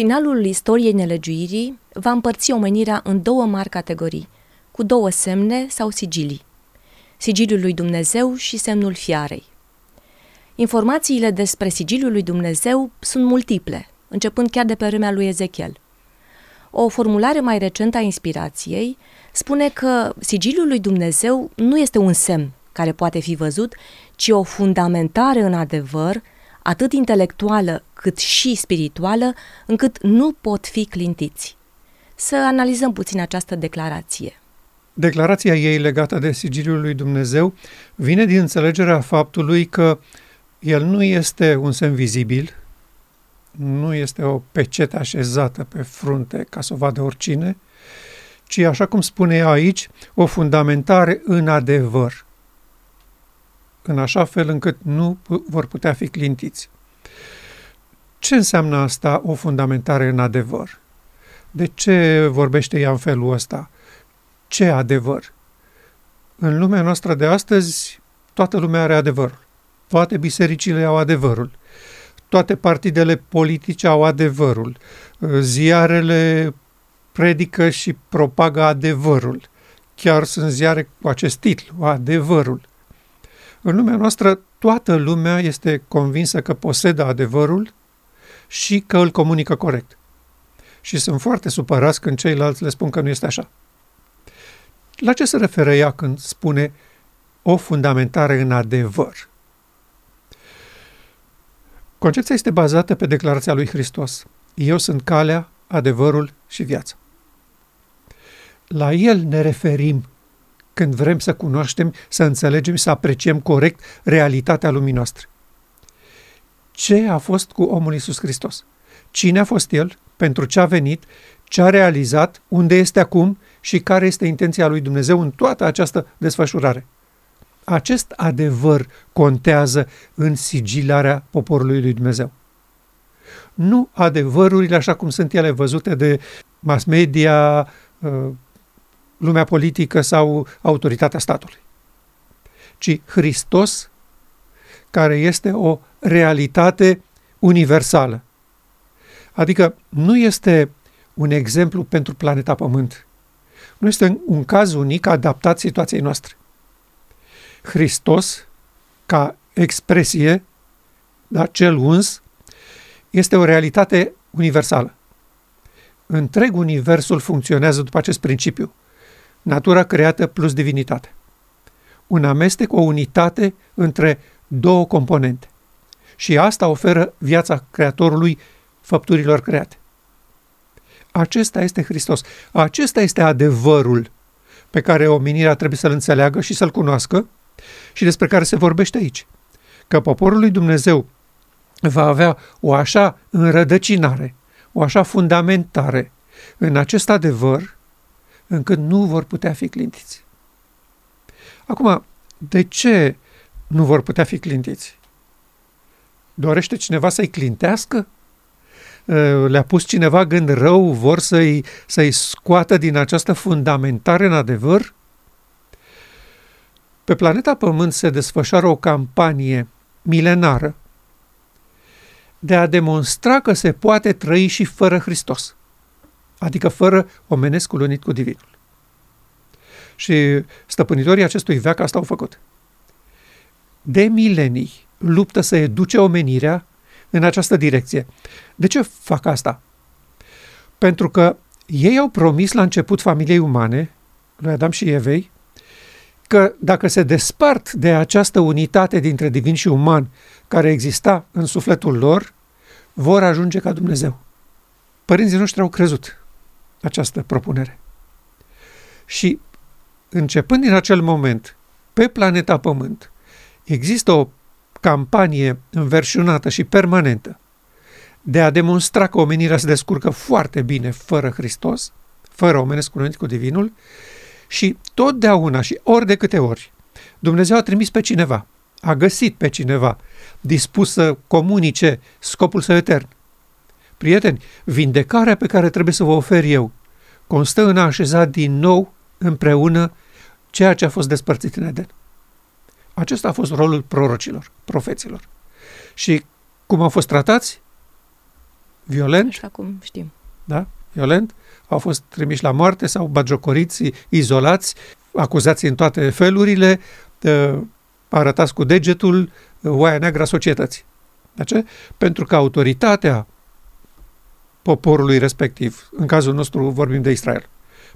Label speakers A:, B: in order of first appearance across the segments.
A: Finalul istoriei nelegiuirii va împărți omenirea în două mari categorii, cu două semne sau sigilii. Sigiliul lui Dumnezeu și semnul fiarei. Informațiile despre sigiliul lui Dumnezeu sunt multiple, începând chiar de pe vremea lui Ezechiel. O formulare mai recentă a inspirației spune că sigiliul lui Dumnezeu nu este un semn care poate fi văzut, ci o fundamentare în adevăr, atât intelectuală cât și spirituală, încât nu pot fi clintiți. Să analizăm puțin această declarație.
B: Declarația ei legată de sigiliul lui Dumnezeu vine din înțelegerea faptului că el nu este un semn vizibil, nu este o pecetă așezată pe frunte ca să o vadă oricine, ci, așa cum spune aici, o fundamentare în adevăr, în așa fel încât nu vor putea fi clintiți. Ce înseamnă asta o fundamentare în adevăr? De ce vorbește ea în felul ăsta? Ce adevăr? În lumea noastră de astăzi, toată lumea are adevărul. Toate bisericile au adevărul. Toate partidele politice au adevărul. Ziarele predică și propagă adevărul. Chiar sunt ziare cu acest titlu, adevărul. În lumea noastră, toată lumea este convinsă că posedă adevărul și că îl comunică corect. Și sunt foarte supărați când ceilalți le spun că nu este așa. La ce se referă ea când spune o fundamentare în adevăr? Concepția este bazată pe declarația lui Hristos. Eu sunt calea, adevărul și viața. La el ne referim când vrem să cunoaștem, să înțelegem, să apreciem corect realitatea lumii noastre. Ce a fost cu omul Iisus Hristos? Cine a fost el? Pentru ce a venit? Ce a realizat? Unde este acum? Și care este intenția lui Dumnezeu în toată această desfășurare? Acest adevăr contează în sigilarea poporului lui Dumnezeu. Nu adevărurile așa cum sunt ele văzute de mass media, uh, lumea politică sau autoritatea statului, ci Hristos, care este o realitate universală. Adică nu este un exemplu pentru planeta Pământ. Nu este un caz unic adaptat situației noastre. Hristos, ca expresie, da, cel uns, este o realitate universală. Întreg universul funcționează după acest principiu. Natura creată plus divinitate. Un amestec, o unitate între două componente. Și asta oferă viața Creatorului făpturilor create. Acesta este Hristos. Acesta este adevărul pe care omenirea trebuie să-l înțeleagă și să-l cunoască și despre care se vorbește aici. Că poporul lui Dumnezeu va avea o așa înrădăcinare, o așa fundamentare în acest adevăr, încât nu vor putea fi clintiți. Acum, de ce nu vor putea fi clintiți? Dorește cineva să-i clintească? Le-a pus cineva gând rău, vor să-i, să-i scoată din această fundamentare în adevăr? Pe planeta Pământ se desfășoară o campanie milenară de a demonstra că se poate trăi și fără Hristos, adică fără omenescul unit cu Divinul. Și stăpânitorii acestui veac asta au făcut. De milenii luptă să educe omenirea în această direcție. De ce fac asta? Pentru că ei au promis la început familiei umane, lui Adam și Evei, că dacă se despart de această unitate dintre divin și uman care exista în sufletul lor, vor ajunge ca Dumnezeu. Părinții noștri au crezut această propunere. Și începând din acel moment, pe planeta Pământ, există o campanie înverșunată și permanentă de a demonstra că omenirea se descurcă foarte bine fără Hristos, fără omenesc cu Divinul, și totdeauna și ori de câte ori Dumnezeu a trimis pe cineva, a găsit pe cineva dispus să comunice scopul său etern. Prieteni, vindecarea pe care trebuie să vă ofer eu constă în a așeza din nou împreună ceea ce a fost despărțit în Eden. Acesta a fost rolul prorocilor, profeților. Și cum au fost tratați? violent.
A: Așa cum știm.
B: Da? Violent. Au fost trimiși la moarte sau bagiocoriți, izolați, acuzați în toate felurile, arătați cu degetul oaia neagră a societății. De ce? Pentru că autoritatea poporului respectiv, în cazul nostru vorbim de Israel,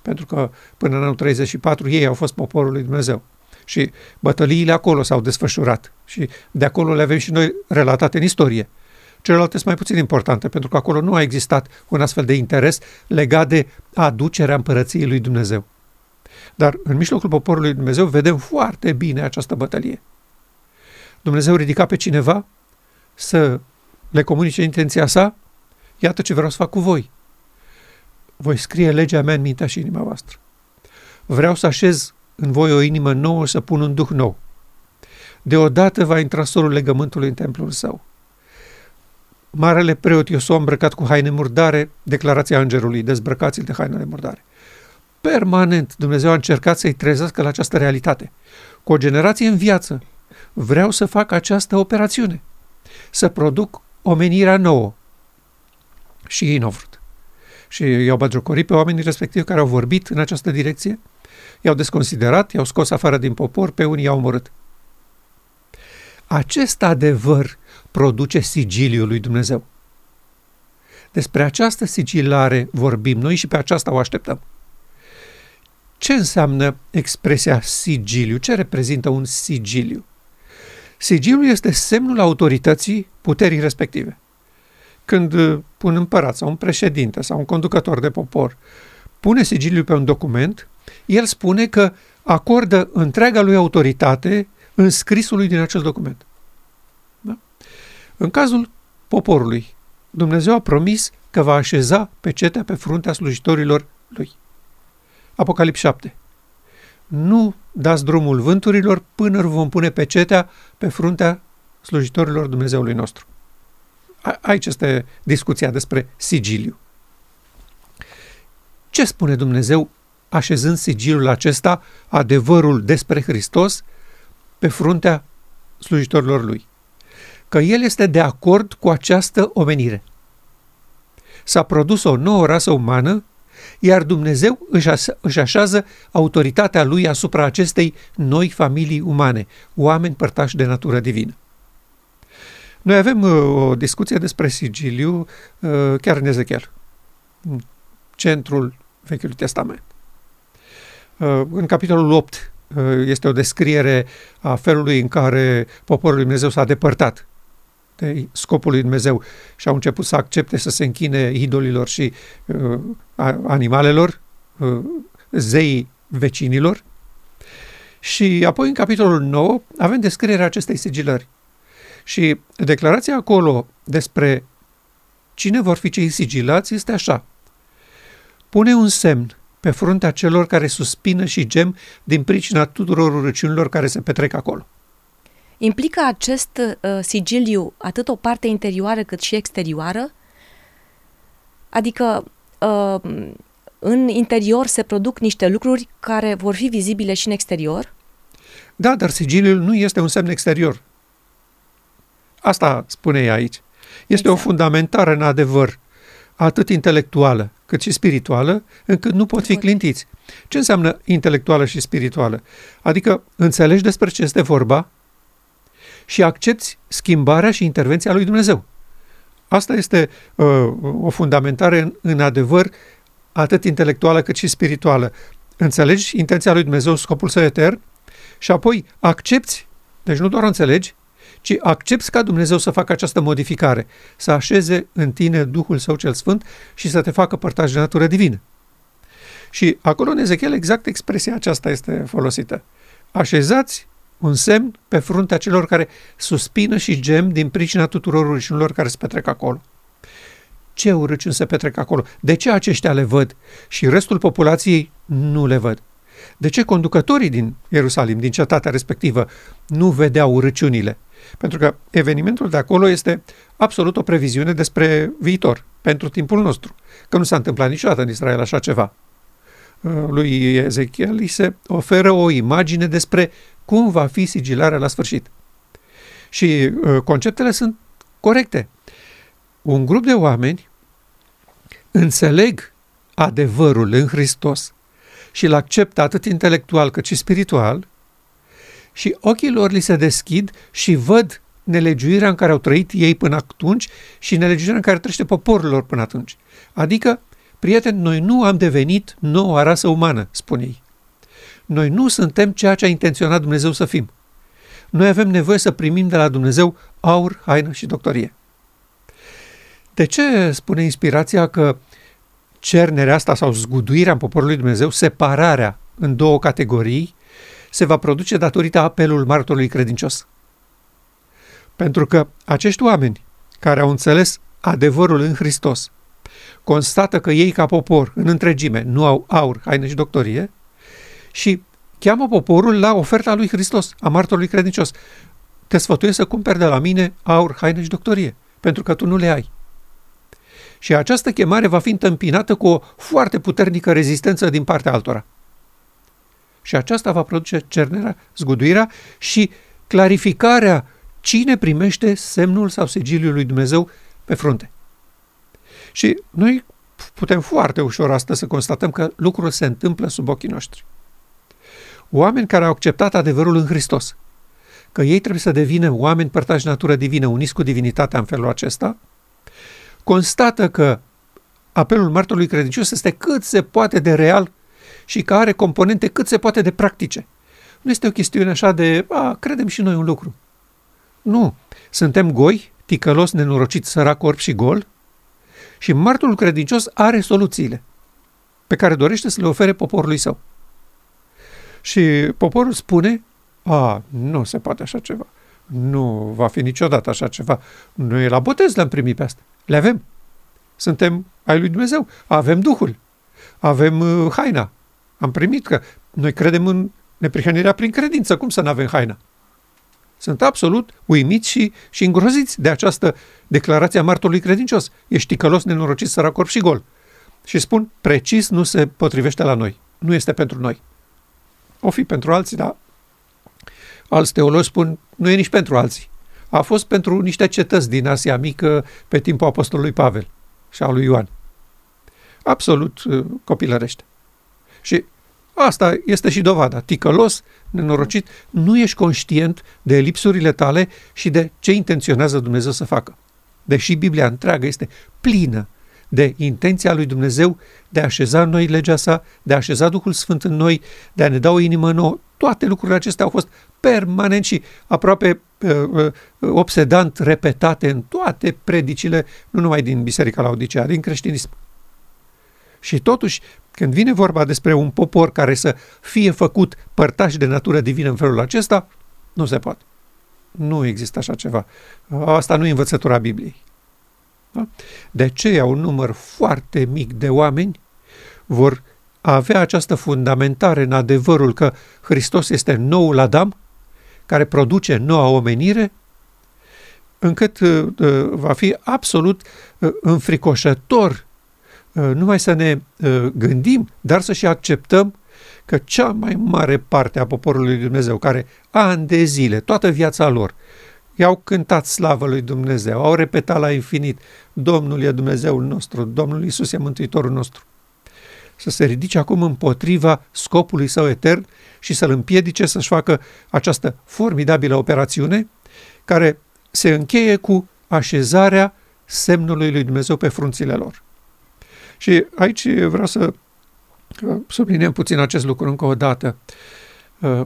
B: pentru că până în anul 34 ei au fost poporul lui Dumnezeu. Și bătăliile acolo s-au desfășurat și de acolo le avem și noi relatate în istorie. Celelalte sunt mai puțin importante, pentru că acolo nu a existat un astfel de interes legat de aducerea împărăției lui Dumnezeu. Dar în mijlocul poporului lui Dumnezeu vedem foarte bine această bătălie. Dumnezeu ridica pe cineva să le comunice intenția sa, iată ce vreau să fac cu voi. Voi scrie legea mea în mintea și inima voastră. Vreau să așez în voi o inimă nouă, să pun un duh nou. Deodată va intra sorul legământului în templul său. Marele preot Iosu îmbrăcat cu haine murdare, declarația îngerului, dezbrăcați-l de hainele murdare. Permanent Dumnezeu a încercat să-i trezească la această realitate. Cu o generație în viață, vreau să fac această operațiune, să produc omenirea nouă. Și ei nu au vrut. Și i-au bagiocorit pe oamenii respectivi care au vorbit în această direcție, i-au desconsiderat, i-au scos afară din popor, pe unii i-au omorât. Acest adevăr produce sigiliul lui Dumnezeu. Despre această sigilare vorbim noi și pe aceasta o așteptăm. Ce înseamnă expresia sigiliu? Ce reprezintă un sigiliu? Sigiliul este semnul autorității puterii respective. Când uh, un împărat sau un președinte sau un conducător de popor pune sigiliul pe un document, el spune că acordă întreaga lui autoritate în scrisului din acel document. Da? În cazul poporului, Dumnezeu a promis că va așeza pecetea pe fruntea slujitorilor lui. Apocalips 7. Nu dați drumul vânturilor până vom pune pecetea pe fruntea slujitorilor Dumnezeului nostru. A- aici este discuția despre sigiliu. Ce spune Dumnezeu așezând sigilul acesta, adevărul despre Hristos, pe fruntea slujitorilor lui? Că el este de acord cu această omenire. S-a produs o nouă rasă umană iar Dumnezeu își așează autoritatea lui asupra acestei noi familii umane, oameni părtași de natură divină. Noi avem uh, o discuție despre sigiliu uh, chiar în Ezechiel, în centrul Vechiului Testament. Uh, în capitolul 8 este o descriere a felului în care poporul lui Dumnezeu s-a depărtat de scopul lui Dumnezeu și au început să accepte să se închine idolilor și uh, animalelor, uh, zeii vecinilor. Și apoi în capitolul 9 avem descrierea acestei sigilări. Și declarația acolo despre cine vor fi cei sigilați este așa. Pune un semn pe fruntea celor care suspină și gem din pricina tuturor urăciunilor care se petrec acolo.
A: Implică acest uh, sigiliu atât o parte interioară cât și exterioară? Adică uh, în interior se produc niște lucruri care vor fi vizibile și în exterior?
B: Da, dar sigiliul nu este un semn exterior. Asta spune ea aici. Este exact. o fundamentare în adevăr, atât intelectuală cât și spirituală, încât nu pot fi clintiți. Ce înseamnă intelectuală și spirituală? Adică înțelegi despre ce este vorba, și accepti schimbarea și intervenția lui Dumnezeu. Asta este uh, o fundamentare în, în adevăr atât intelectuală cât și spirituală. Înțelegi intenția lui Dumnezeu, scopul său etern și apoi accepti, deci nu doar o înțelegi, ci accepti ca Dumnezeu să facă această modificare, să așeze în tine Duhul Său cel Sfânt și să te facă părtaș de natură divină. Și acolo în Ezechiel exact expresia aceasta este folosită. Așezați un semn pe fruntea celor care suspină și gem din pricina tuturor urăciunilor care se petrec acolo. Ce urăciuni se petrec acolo? De ce aceștia le văd și restul populației nu le văd? De ce conducătorii din Ierusalim, din cetatea respectivă, nu vedeau urăciunile? Pentru că evenimentul de acolo este absolut o previziune despre viitor, pentru timpul nostru, că nu s-a întâmplat niciodată în Israel așa ceva. Lui Ezechiel îi se oferă o imagine despre cum va fi sigilarea la sfârșit. Și uh, conceptele sunt corecte. Un grup de oameni înțeleg adevărul în Hristos și îl acceptă atât intelectual cât și spiritual, și ochii lor li se deschid și văd nelegiuirea în care au trăit ei până atunci și nelegiuirea în care trăiește poporul lor până atunci. Adică, prieteni, noi nu am devenit noua rasă umană, spun ei. Noi nu suntem ceea ce a intenționat Dumnezeu să fim. Noi avem nevoie să primim de la Dumnezeu aur, haină și doctorie. De ce spune inspirația că cernerea asta sau zguduirea în poporul lui Dumnezeu, separarea în două categorii, se va produce datorită apelul martorului credincios? Pentru că acești oameni care au înțeles adevărul în Hristos, constată că ei ca popor, în întregime, nu au aur, haine și doctorie și cheamă poporul la oferta lui Hristos, a martorului credincios. Te sfătuiesc să cumperi de la mine aur, haine și doctorie, pentru că tu nu le ai. Și această chemare va fi întâmpinată cu o foarte puternică rezistență din partea altora. Și aceasta va produce cernerea, zguduirea și clarificarea cine primește semnul sau sigiliul lui Dumnezeu pe frunte. Și noi putem foarte ușor astăzi să constatăm că lucrul se întâmplă sub ochii noștri. Oameni care au acceptat adevărul în Hristos, că ei trebuie să devină oameni părtași natură divină, uniți cu divinitatea în felul acesta, constată că apelul martorului credincios este cât se poate de real și că are componente cât se poate de practice. Nu este o chestiune așa de, a, credem și noi un lucru. Nu. Suntem goi, ticălos, nenorocit, sărac, orb și gol și martorul credincios are soluțiile pe care dorește să le ofere poporului său. Și poporul spune, a, nu se poate așa ceva. Nu va fi niciodată așa ceva. Noi la botez le-am primit pe asta. Le avem. Suntem ai lui Dumnezeu. Avem Duhul. Avem uh, haina. Am primit că noi credem în neprihănirea prin credință. Cum să nu avem haina? Sunt absolut uimiți și, și îngroziți de această declarație a martorului credincios. Ești ticălos, nenorocit, sărac, și gol. Și spun, precis nu se potrivește la noi. Nu este pentru noi. O fi pentru alții, dar alți teologi spun, nu e nici pentru alții. A fost pentru niște cetăți din Asia Mică pe timpul apostolului Pavel și a lui Ioan. Absolut uh, copilărește. Și asta este și dovada. Ticălos, nenorocit, nu ești conștient de lipsurile tale și de ce intenționează Dumnezeu să facă. Deși Biblia întreagă este plină de intenția lui Dumnezeu de a așeza în noi legea sa, de a așeza Duhul Sfânt în noi, de a ne da o inimă nouă. Toate lucrurile acestea au fost permanent și aproape uh, uh, obsedant repetate în toate predicile, nu numai din Biserica Laodicea, din creștinism. Și totuși, când vine vorba despre un popor care să fie făcut părtaș de natură divină în felul acesta, nu se poate. Nu există așa ceva. Asta nu e învățătura Bibliei. Da? De aceea un număr foarte mic de oameni vor avea această fundamentare în adevărul că Hristos este noul Adam, care produce noua omenire, încât uh, uh va fi absolut uh, înfricoșător uh, numai să ne uh, gândim, dar să și acceptăm că cea mai mare parte a poporului lui Dumnezeu, care ani de zile, toată viața lor, i-au cântat slavă lui Dumnezeu, au repetat la infinit, Domnul e Dumnezeul nostru, Domnul Isus e Mântuitorul nostru. Să se ridice acum împotriva scopului său etern și să-l împiedice să-și facă această formidabilă operațiune care se încheie cu așezarea semnului lui Dumnezeu pe frunțile lor. Și aici vreau să subliniem puțin acest lucru încă o dată. Uh,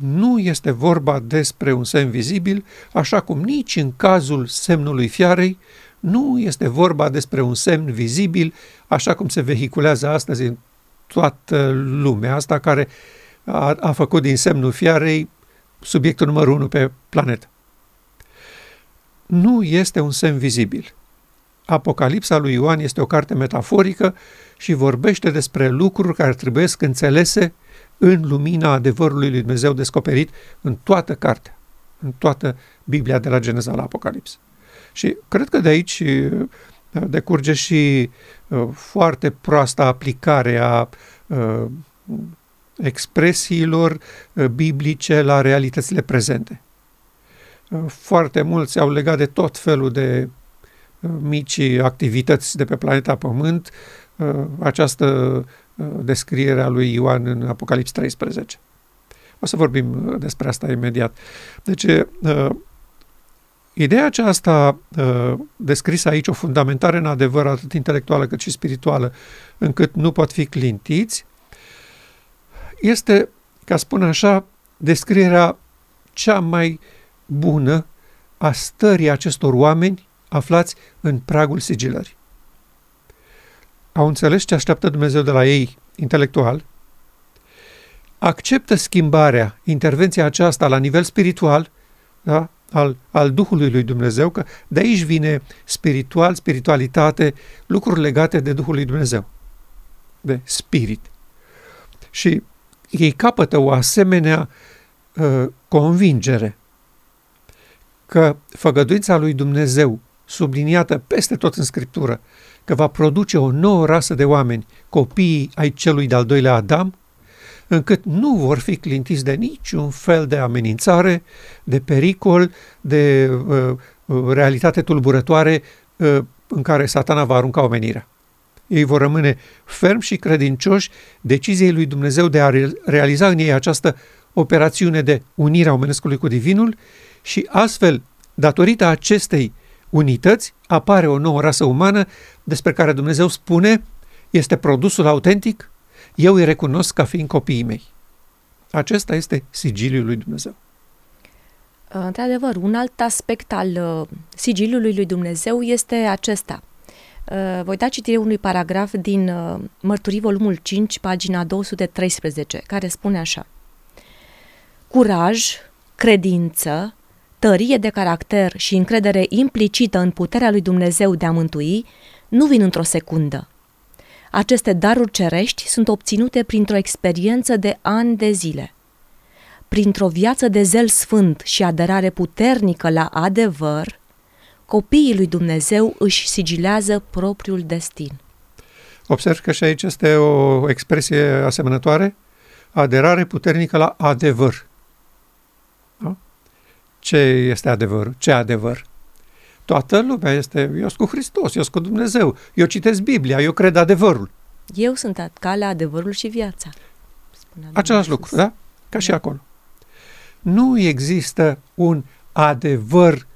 B: nu este vorba despre un semn vizibil, așa cum nici în cazul semnului fiarei nu este vorba despre un semn vizibil, așa cum se vehiculează astăzi în toată lumea asta, care a, a făcut din semnul fiarei subiectul numărul unu pe planetă. Nu este un semn vizibil. Apocalipsa lui Ioan este o carte metaforică și vorbește despre lucruri care trebuie înțelese în lumina adevărului lui Dumnezeu descoperit în toată cartea, în toată Biblia de la Geneza la Apocalips. Și cred că de aici uh, decurge și uh, foarte proasta aplicare a uh, expresiilor biblice la realitățile prezente. Foarte mulți au legat de tot felul de mici activități de pe planeta Pământ, această descriere a lui Ioan în Apocalips 13. O să vorbim despre asta imediat. Deci, Ideea aceasta uh, descrisă aici, o fundamentare în adevăr atât intelectuală cât și spirituală, încât nu pot fi clintiți, este, ca spun așa, descrierea cea mai bună a stării acestor oameni aflați în pragul sigilării. Au înțeles ce așteaptă Dumnezeu de la ei intelectual, acceptă schimbarea, intervenția aceasta la nivel spiritual, da? al, al Duhului lui Dumnezeu, că de aici vine spiritual, spiritualitate, lucruri legate de Duhul lui Dumnezeu, de spirit. Și ei capătă o asemenea uh, convingere că făgăduința lui Dumnezeu, subliniată peste tot în Scriptură, că va produce o nouă rasă de oameni, copiii ai celui de-al doilea Adam, încât nu vor fi clintiți de niciun fel de amenințare, de pericol, de uh, uh, realitate tulburătoare uh, în care satana va arunca omenirea. Ei vor rămâne ferm și credincioși deciziei lui Dumnezeu de a realiza în ei această operațiune de unire a omenescului cu divinul și astfel, datorită acestei unități, apare o nouă rasă umană despre care Dumnezeu spune este produsul autentic eu îi recunosc ca fiind copiii mei. Acesta este sigiliul lui Dumnezeu.
A: Într-adevăr, un alt aspect al uh, sigiliului lui Dumnezeu este acesta. Uh, voi da citire unui paragraf din uh, Mărturii, volumul 5, pagina 213, care spune așa. Curaj, credință, tărie de caracter și încredere implicită în puterea lui Dumnezeu de a mântui nu vin într-o secundă, aceste daruri cerești sunt obținute printr-o experiență de ani de zile. Printr-o viață de zel sfânt și aderare puternică la adevăr, copiii lui Dumnezeu își sigilează propriul destin.
B: Observ că și aici este o expresie asemănătoare, aderare puternică la adevăr. Da? Ce este adevăr? Ce adevăr? Toată lumea este, eu sunt cu Hristos, eu sunt cu Dumnezeu, eu citesc Biblia, eu cred adevărul.
A: Eu sunt calea, adevărul și viața.
B: Același lucru, da? Ca și da. acolo. Nu există un adevăr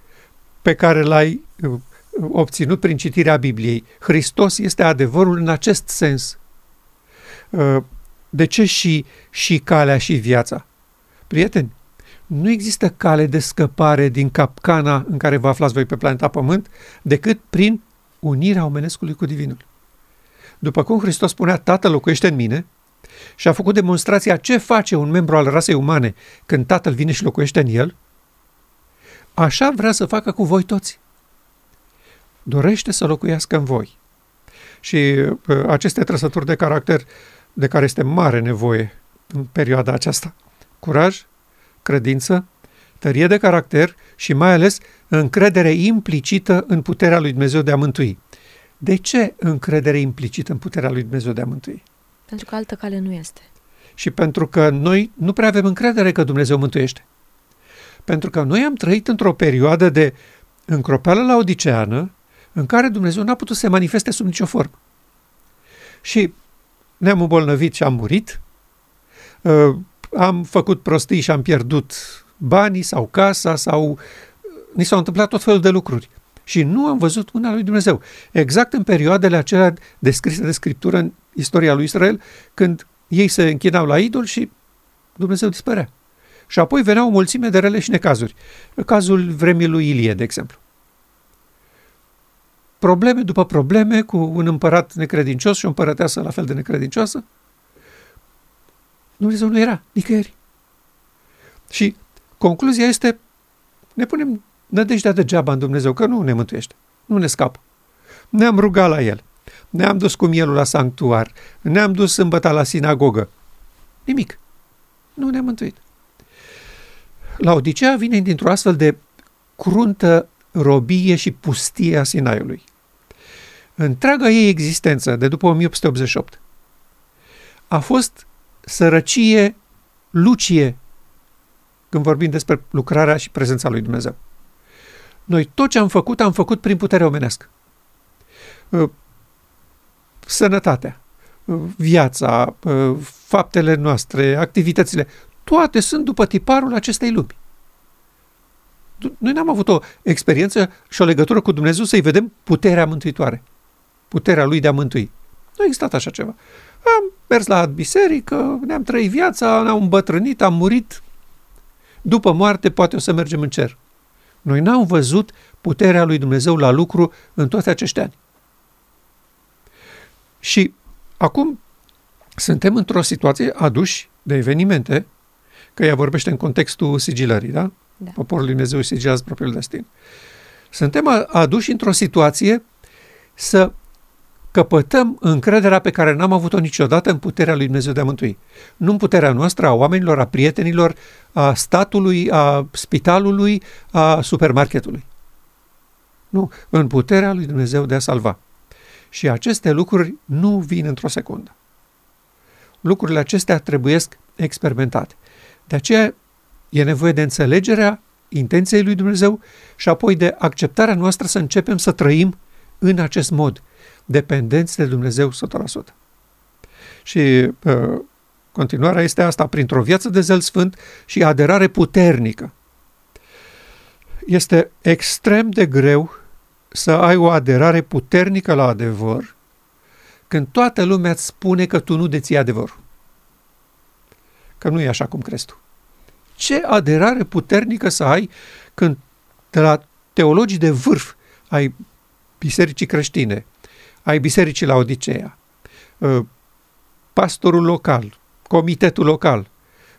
B: pe care l-ai uh, obținut prin citirea Bibliei. Hristos este adevărul în acest sens. Uh, de ce și, și calea și viața? Prieteni, nu există cale de scăpare din capcana în care vă aflați voi pe planeta Pământ decât prin unirea omenescului cu Divinul. După cum Hristos spunea, Tatăl locuiește în mine și a făcut demonstrația ce face un membru al rasei umane când Tatăl vine și locuiește în el, așa vrea să facă cu voi toți. Dorește să locuiască în voi. Și uh, aceste trăsături de caracter de care este mare nevoie în perioada aceasta. Curaj, credință, tărie de caracter și mai ales încredere implicită în puterea lui Dumnezeu de a mântui. De ce încredere implicită în puterea lui Dumnezeu de a mântui?
A: Pentru că altă cale nu este.
B: Și pentru că noi nu prea avem încredere că Dumnezeu mântuiește. Pentru că noi am trăit într-o perioadă de încropeală la odiceană în care Dumnezeu n-a putut să se manifeste sub nicio formă. Și ne-am îmbolnăvit și am murit, uh, am făcut prostii și am pierdut banii sau casa sau ni s-au întâmplat tot felul de lucruri. Și nu am văzut una lui Dumnezeu. Exact în perioadele acelea descrise de Scriptură în istoria lui Israel, când ei se închinau la idol și Dumnezeu dispărea. Și apoi veneau o mulțime de rele și necazuri. Cazul vremii lui Ilie, de exemplu. Probleme după probleme cu un împărat necredincios și o împărăteasă la fel de necredincioasă, Dumnezeu nu era nicăieri. Și concluzia este, ne punem nădejdea degeaba în Dumnezeu, că nu ne mântuiește, nu ne scapă. Ne-am rugat la El, ne-am dus cu mielul la sanctuar, ne-am dus sâmbătă la sinagogă. Nimic. Nu ne-a mântuit. La Odisea vine dintr-o astfel de cruntă robie și pustie a Sinaiului. Întreaga ei existență de după 1888 a fost sărăcie lucie când vorbim despre lucrarea și prezența lui Dumnezeu. Noi tot ce am făcut, am făcut prin putere omenească. Uh, sănătatea, uh, viața, uh, faptele noastre, activitățile, toate sunt după tiparul acestei lumi. Noi n-am avut o experiență și o legătură cu Dumnezeu să-i vedem puterea mântuitoare, puterea lui de a mântui. Nu a existat așa ceva. Am mers la biserică, ne-am trăit viața, ne-am îmbătrânit, am murit. După moarte poate o să mergem în cer. Noi n-am văzut puterea lui Dumnezeu la lucru în toți acești ani. Și acum suntem într-o situație aduși de evenimente, că ea vorbește în contextul sigilării, da? da. Poporul lui Dumnezeu sigilează propriul destin. Suntem aduși într-o situație să căpătăm încrederea pe care n-am avut-o niciodată în puterea lui Dumnezeu de a mântui. Nu în puterea noastră, a oamenilor, a prietenilor, a statului, a spitalului, a supermarketului. Nu, în puterea lui Dumnezeu de a salva. Și aceste lucruri nu vin într-o secundă. Lucrurile acestea trebuiesc experimentate. De aceea e nevoie de înțelegerea intenției lui Dumnezeu și apoi de acceptarea noastră să începem să trăim în acest mod, dependenți de Dumnezeu 100%. Și uh, continuarea este asta, printr-o viață de zel sfânt și aderare puternică. Este extrem de greu să ai o aderare puternică la adevăr când toată lumea îți spune că tu nu deții adevărul. Că nu e așa cum crezi tu. Ce aderare puternică să ai când de la teologii de vârf ai bisericii creștine, ai bisericii la Odiseea, ă, pastorul local, comitetul local,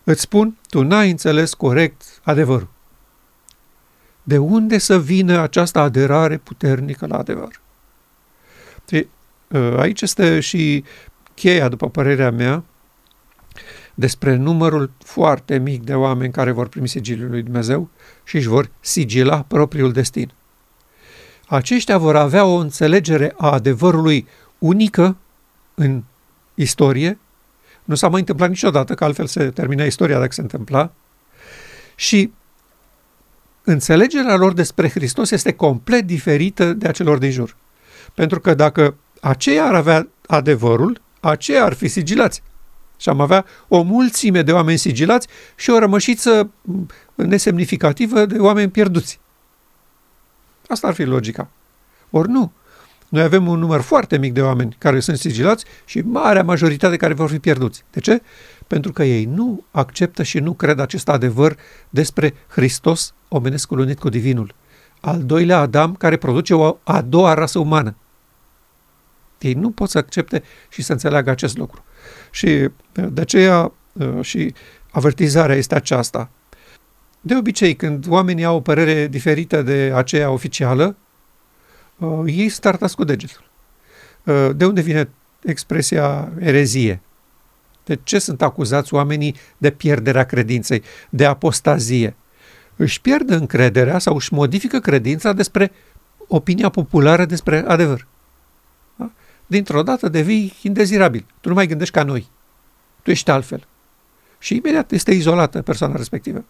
B: îți spun, tu n-ai înțeles corect adevărul. De unde să vină această aderare puternică la adevăr? Ă, aici este și cheia, după părerea mea, despre numărul foarte mic de oameni care vor primi sigiliul lui Dumnezeu și își vor sigila propriul destin. Aceștia vor avea o înțelegere a adevărului unică în istorie. Nu s-a mai întâmplat niciodată, că altfel se termina istoria dacă se întâmpla. Și înțelegerea lor despre Hristos este complet diferită de a celor din jur. Pentru că dacă aceia ar avea adevărul, aceia ar fi sigilați. Și am avea o mulțime de oameni sigilați și o rămășiță nesemnificativă de oameni pierduți. Asta ar fi logica. Ori nu. Noi avem un număr foarte mic de oameni care sunt sigilați și marea majoritate care vor fi pierduți. De ce? Pentru că ei nu acceptă și nu cred acest adevăr despre Hristos, omenescul unit cu Divinul. Al doilea Adam care produce o a doua rasă umană. Ei nu pot să accepte și să înțeleagă acest lucru. Și de aceea și avertizarea este aceasta. De obicei, când oamenii au o părere diferită de aceea oficială, uh, ei startați cu degetul. Uh, de unde vine expresia erezie? De ce sunt acuzați oamenii de pierderea credinței, de apostazie? Își pierd încrederea sau își modifică credința despre opinia populară despre adevăr. Da? Dintr-o dată devii indezirabil. Tu nu mai gândești ca noi. Tu ești altfel. Și imediat este izolată persoana respectivă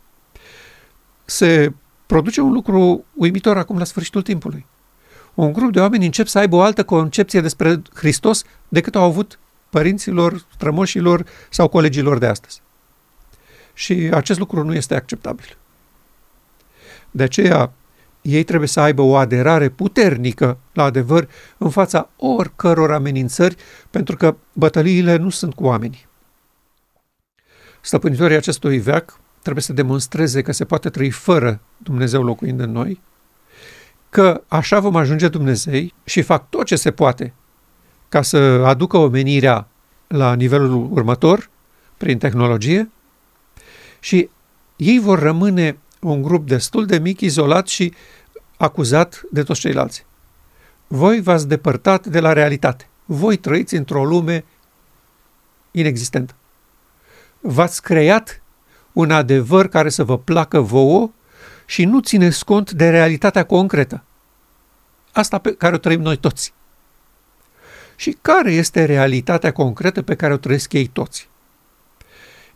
B: se produce un lucru uimitor acum la sfârșitul timpului. Un grup de oameni încep să aibă o altă concepție despre Hristos decât au avut părinților, strămoșilor sau colegilor de astăzi. Și acest lucru nu este acceptabil. De aceea, ei trebuie să aibă o aderare puternică la adevăr în fața oricăror amenințări, pentru că bătăliile nu sunt cu oamenii. Stăpânitorii acestui veac trebuie să demonstreze că se poate trăi fără Dumnezeu locuind în noi, că așa vom ajunge Dumnezei și fac tot ce se poate ca să aducă omenirea la nivelul următor, prin tehnologie, și ei vor rămâne un grup destul de mic, izolat și acuzat de toți ceilalți. Voi v-ați depărtat de la realitate. Voi trăiți într-o lume inexistentă. V-ați creat un adevăr care să vă placă vouă și nu țineți cont de realitatea concretă. Asta pe care o trăim noi toți. Și care este realitatea concretă pe care o trăiesc ei toți?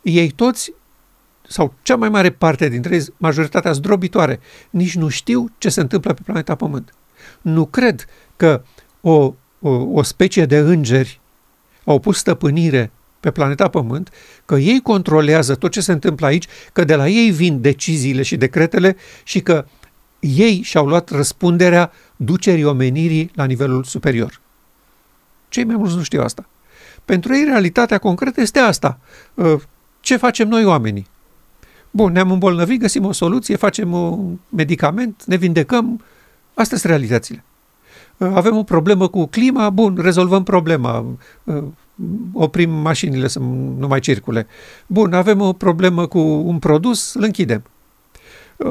B: Ei toți sau cea mai mare parte dintre ei, majoritatea zdrobitoare, nici nu știu ce se întâmplă pe planeta Pământ. Nu cred că o, o, o specie de îngeri au pus stăpânire pe planeta Pământ, că ei controlează tot ce se întâmplă aici, că de la ei vin deciziile și decretele și că ei și-au luat răspunderea ducerii omenirii la nivelul superior. Cei mai mulți nu știu asta. Pentru ei, realitatea concretă este asta. Uh, ce facem noi oamenii? Bun, ne-am îmbolnăvit, găsim o soluție, facem un medicament, ne vindecăm. Astea sunt realitățile. Uh, avem o problemă cu clima, bun, rezolvăm problema, uh, oprim mașinile să nu mai circule. Bun, avem o problemă cu un produs, îl închidem.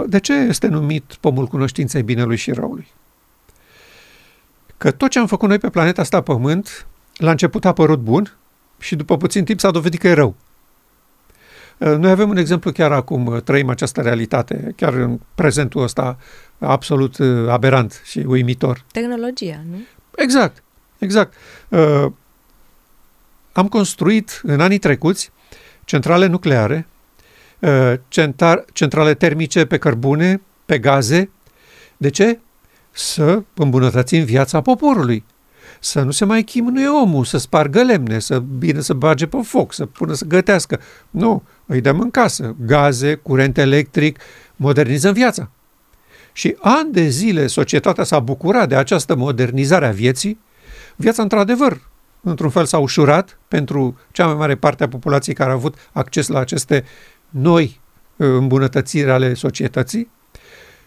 B: De ce este numit pomul cunoștinței binelui și răului? Că tot ce am făcut noi pe planeta asta Pământ, la început a părut bun și după puțin timp s-a dovedit că e rău. Noi avem un exemplu chiar acum, trăim această realitate, chiar în prezentul ăsta absolut uh, aberant și uimitor.
A: Tehnologia, nu?
B: Exact, exact. Uh, am construit în anii trecuți centrale nucleare Uh, centar, centrale termice pe cărbune, pe gaze. De ce? Să îmbunătățim viața poporului. Să nu se mai chimnuie omul, să spargă lemne, să bine să bage pe foc, să pună să gătească. Nu, îi dăm în casă. Gaze, curent electric, modernizăm viața. Și ani de zile societatea s-a bucurat de această modernizare a vieții. Viața, într-adevăr, într-un fel s-a ușurat pentru cea mai mare parte a populației care a avut acces la aceste noi uh, îmbunătățiri ale societății,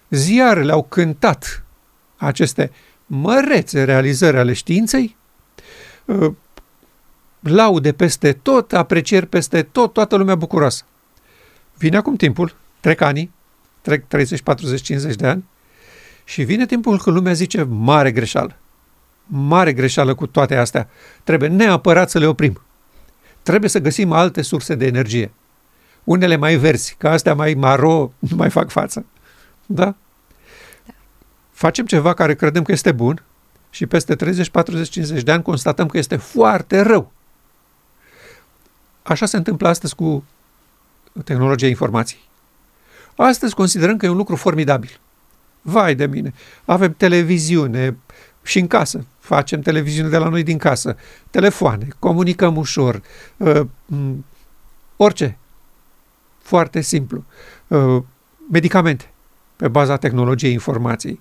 B: ziarele au cântat aceste mărețe realizări ale științei, uh, laude peste tot, aprecieri peste tot, toată lumea bucuroasă. Vine acum timpul, trec ani, trec 30, 40, 50 de ani și vine timpul când lumea zice mare greșeală. Mare greșeală cu toate astea. Trebuie neapărat să le oprim. Trebuie să găsim alte surse de energie unele mai verzi, că astea mai maro nu mai fac față. Da? da? Facem ceva care credem că este bun și peste 30, 40, 50 de ani constatăm că este foarte rău. Așa se întâmplă astăzi cu tehnologia informației. Astăzi considerăm că e un lucru formidabil. Vai de mine! Avem televiziune și în casă. Facem televiziune de la noi din casă. Telefoane, comunicăm ușor. Uh, orice. Foarte simplu. Uh, medicamente pe baza tehnologiei informației.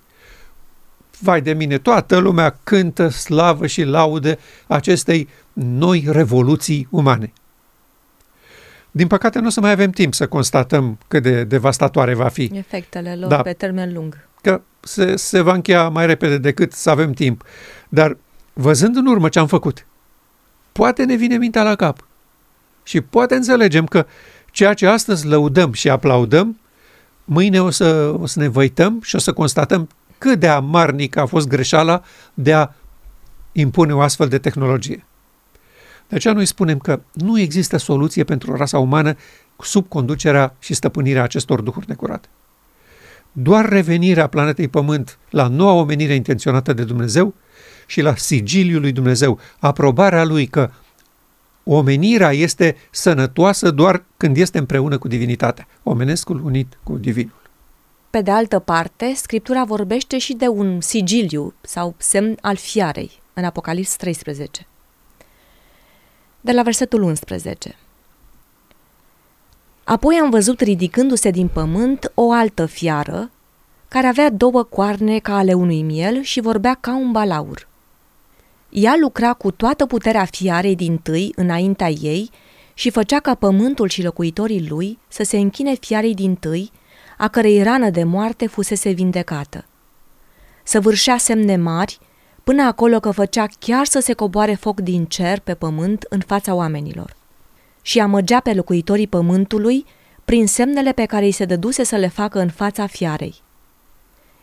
B: Vai de mine, toată lumea cântă slavă și laude acestei noi revoluții umane. Din păcate, nu o să mai avem timp să constatăm cât de devastatoare va fi.
A: Efectele lor da. pe termen lung.
B: Că se, se va încheia mai repede decât să avem timp. Dar văzând în urmă ce am făcut, poate ne vine mintea la cap. Și poate înțelegem că Ceea ce astăzi lăudăm și aplaudăm, mâine o să, o să ne văităm și o să constatăm cât de amarnic a fost greșeala de a impune o astfel de tehnologie. De aceea noi spunem că nu există soluție pentru rasa umană sub conducerea și stăpânirea acestor duhuri necurate. Doar revenirea planetei Pământ la noua omenire intenționată de Dumnezeu și la sigiliul lui Dumnezeu, aprobarea lui că omenirea este sănătoasă doar când este împreună cu divinitatea, omenescul unit cu divinul.
A: Pe de altă parte, Scriptura vorbește și de un sigiliu sau semn al fiarei în Apocalips 13. De la versetul 11. Apoi am văzut ridicându-se din pământ o altă fiară, care avea două coarne ca ale unui miel și vorbea ca un balaur. Ea lucra cu toată puterea fiarei din tâi înaintea ei și făcea ca pământul și locuitorii lui să se închine fiarei din tâi, a cărei rană de moarte fusese vindecată. Săvârșea semne mari, până acolo că făcea chiar să se coboare foc din cer pe pământ în fața oamenilor. Și amăgea pe locuitorii pământului prin semnele pe care îi se dăduse să le facă în fața fiarei.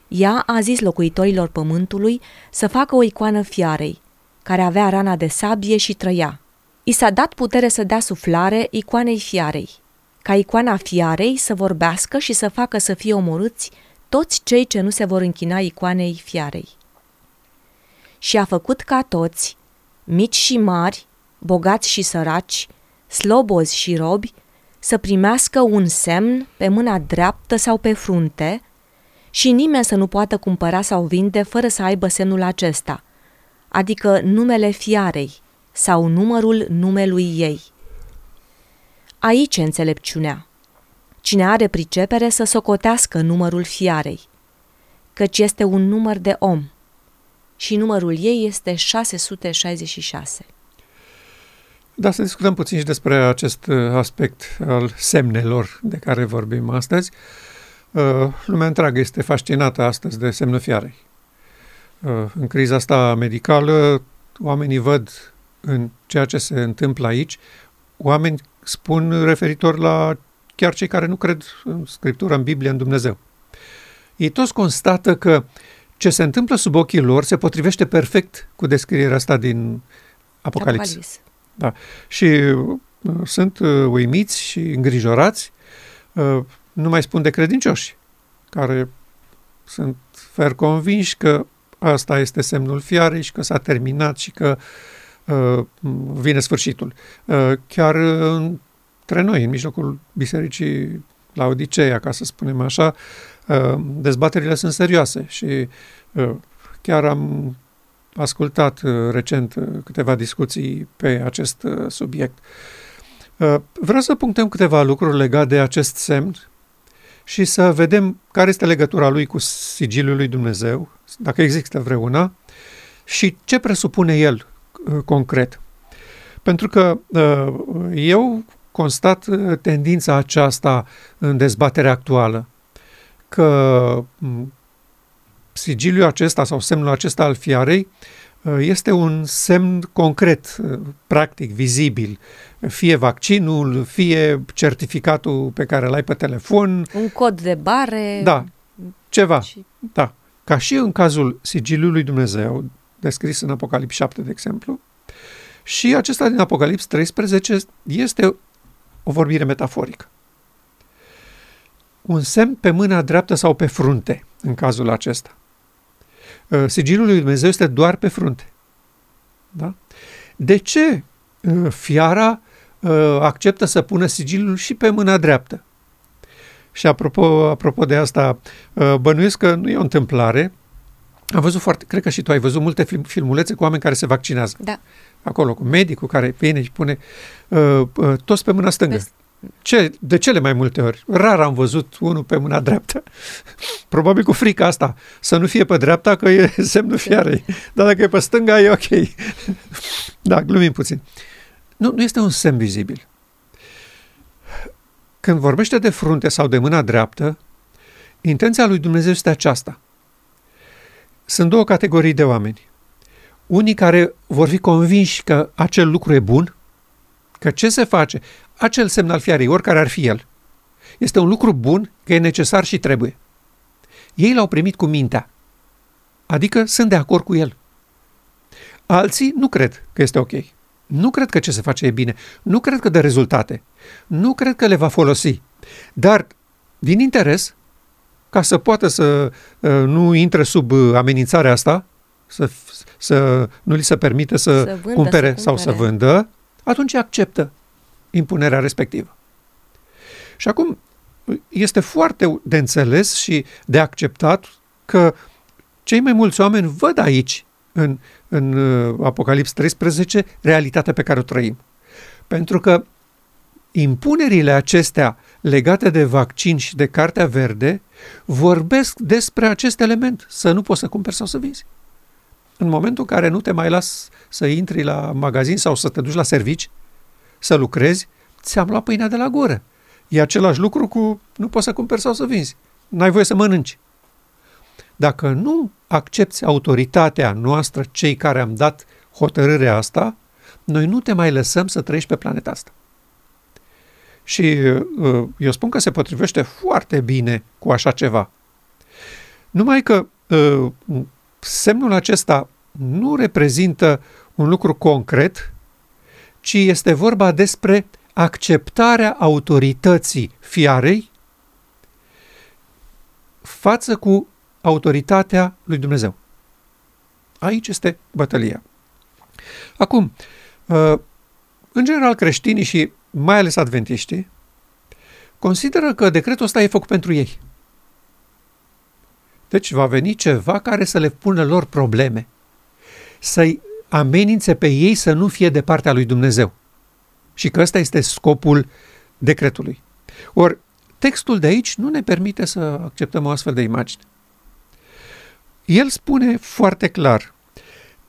A: Ea a zis locuitorilor pământului să facă o icoană fiarei, care avea rana de sabie și trăia. I s-a dat putere să dea suflare icoanei fiarei, ca icoana fiarei să vorbească și să facă să fie omorâți toți cei ce nu se vor închina icoanei fiarei. Și a făcut ca toți, mici și mari, bogați și săraci, slobozi și robi, să primească un semn pe mâna dreaptă sau pe frunte și nimeni să nu poată cumpăra sau vinde fără să aibă semnul acesta, adică numele fiarei sau numărul numelui ei. Aici e înțelepciunea. Cine are pricepere să socotească numărul fiarei, căci este un număr de om și numărul ei este 666.
B: Da, să discutăm puțin și despre acest uh, aspect al semnelor de care vorbim astăzi. Uh, lumea întreagă este fascinată astăzi de semnul fiarei. Uh, în criza asta medicală, oamenii văd în ceea ce se întâmplă aici, oameni spun referitor la chiar cei care nu cred în Scriptura, în Biblie, în Dumnezeu. Ei toți constată că ce se întâmplă sub ochii lor se potrivește perfect cu descrierea asta din Apocalips. Apocalips. Da. Și uh, sunt uh, uimiți și îngrijorați, uh, nu mai spun de credincioși, care sunt fer convinși că asta este semnul fiarei și că s-a terminat și că uh, vine sfârșitul. Uh, chiar între noi, în mijlocul bisericii la Odiseea, ca să spunem așa, uh, dezbaterile sunt serioase și uh, chiar am ascultat uh, recent uh, câteva discuții pe acest uh, subiect. Vreau să punctăm câteva lucruri legate de acest semn și să vedem care este legătura lui cu sigiliul lui Dumnezeu, dacă există vreuna, și ce presupune el concret. Pentru că eu constat tendința aceasta în dezbaterea actuală, că sigiliul acesta sau semnul acesta al fiarei uh, este un semn concret, uh, practic, vizibil. Fie vaccinul, fie certificatul pe care îl ai pe telefon.
A: Un cod de bare.
B: Da, ceva. Și... Da. Ca și în cazul sigiliului Dumnezeu, descris în Apocalips 7, de exemplu, și acesta din Apocalips 13 este o vorbire metaforică. Un semn pe mâna dreaptă sau pe frunte, în cazul acesta. Uh, sigilul lui Dumnezeu este doar pe frunte. Da? De ce uh, fiara uh, acceptă să pună sigilul și pe mâna dreaptă? Și apropo, apropo de asta, bănuiesc că nu e o întâmplare. Am văzut foarte, cred că și tu ai văzut multe film, filmulețe cu oameni care se vaccinează.
A: Da.
B: Acolo, cu medicul care vine și pune uh, uh, toți pe mâna stângă. Pe ce, de cele mai multe ori. Rar am văzut unul pe mâna dreaptă. Probabil cu frica asta, să nu fie pe dreapta, că e semnul fiarei. Dar dacă e pe stânga, e ok. da, glumim puțin. Nu, nu este un semn vizibil. Când vorbește de frunte sau de mâna dreaptă, intenția lui Dumnezeu este aceasta. Sunt două categorii de oameni. Unii care vor fi convinși că acel lucru e bun, că ce se face? Acel semn al fiarei, oricare ar fi el, este un lucru bun, că e necesar și trebuie. Ei l-au primit cu mintea, adică sunt de acord cu el. Alții nu cred că este ok. Nu cred că ce se face e bine. Nu cred că dă rezultate. Nu cred că le va folosi. Dar, din interes, ca să poată să uh, nu intre sub uh, amenințarea asta, să, să nu li se permite să, să vândă, cumpere să sau să vândă, atunci acceptă impunerea respectivă. Și acum este foarte de înțeles și de acceptat că cei mai mulți oameni văd aici, în, în uh, Apocalips 13, realitatea pe care o trăim. Pentru că impunerile acestea legate de vaccin și de Cartea Verde vorbesc despre acest element, să nu poți să cumperi sau să vinzi. În momentul în care nu te mai las să intri la magazin sau să te duci la servici, să lucrezi, ți-am luat pâinea de la gură. E același lucru cu nu poți să cumperi sau să vinzi. N-ai voie să mănânci. Dacă nu accepti autoritatea noastră, cei care am dat hotărârea asta, noi nu te mai lăsăm să trăiești pe planeta asta. Și uh, eu spun că se potrivește foarte bine cu așa ceva. Numai că uh, semnul acesta nu reprezintă un lucru concret, ci este vorba despre acceptarea autorității fiarei față cu autoritatea lui Dumnezeu. Aici este bătălia. Acum, uh, în general creștinii și mai ales adventiștii consideră că decretul ăsta e făcut pentru ei. Deci va veni ceva care să le pună lor probleme, să-i amenințe pe ei să nu fie de partea lui Dumnezeu. Și că ăsta este scopul decretului. Ori, textul de aici nu ne permite să acceptăm o astfel de imagine. El spune foarte clar,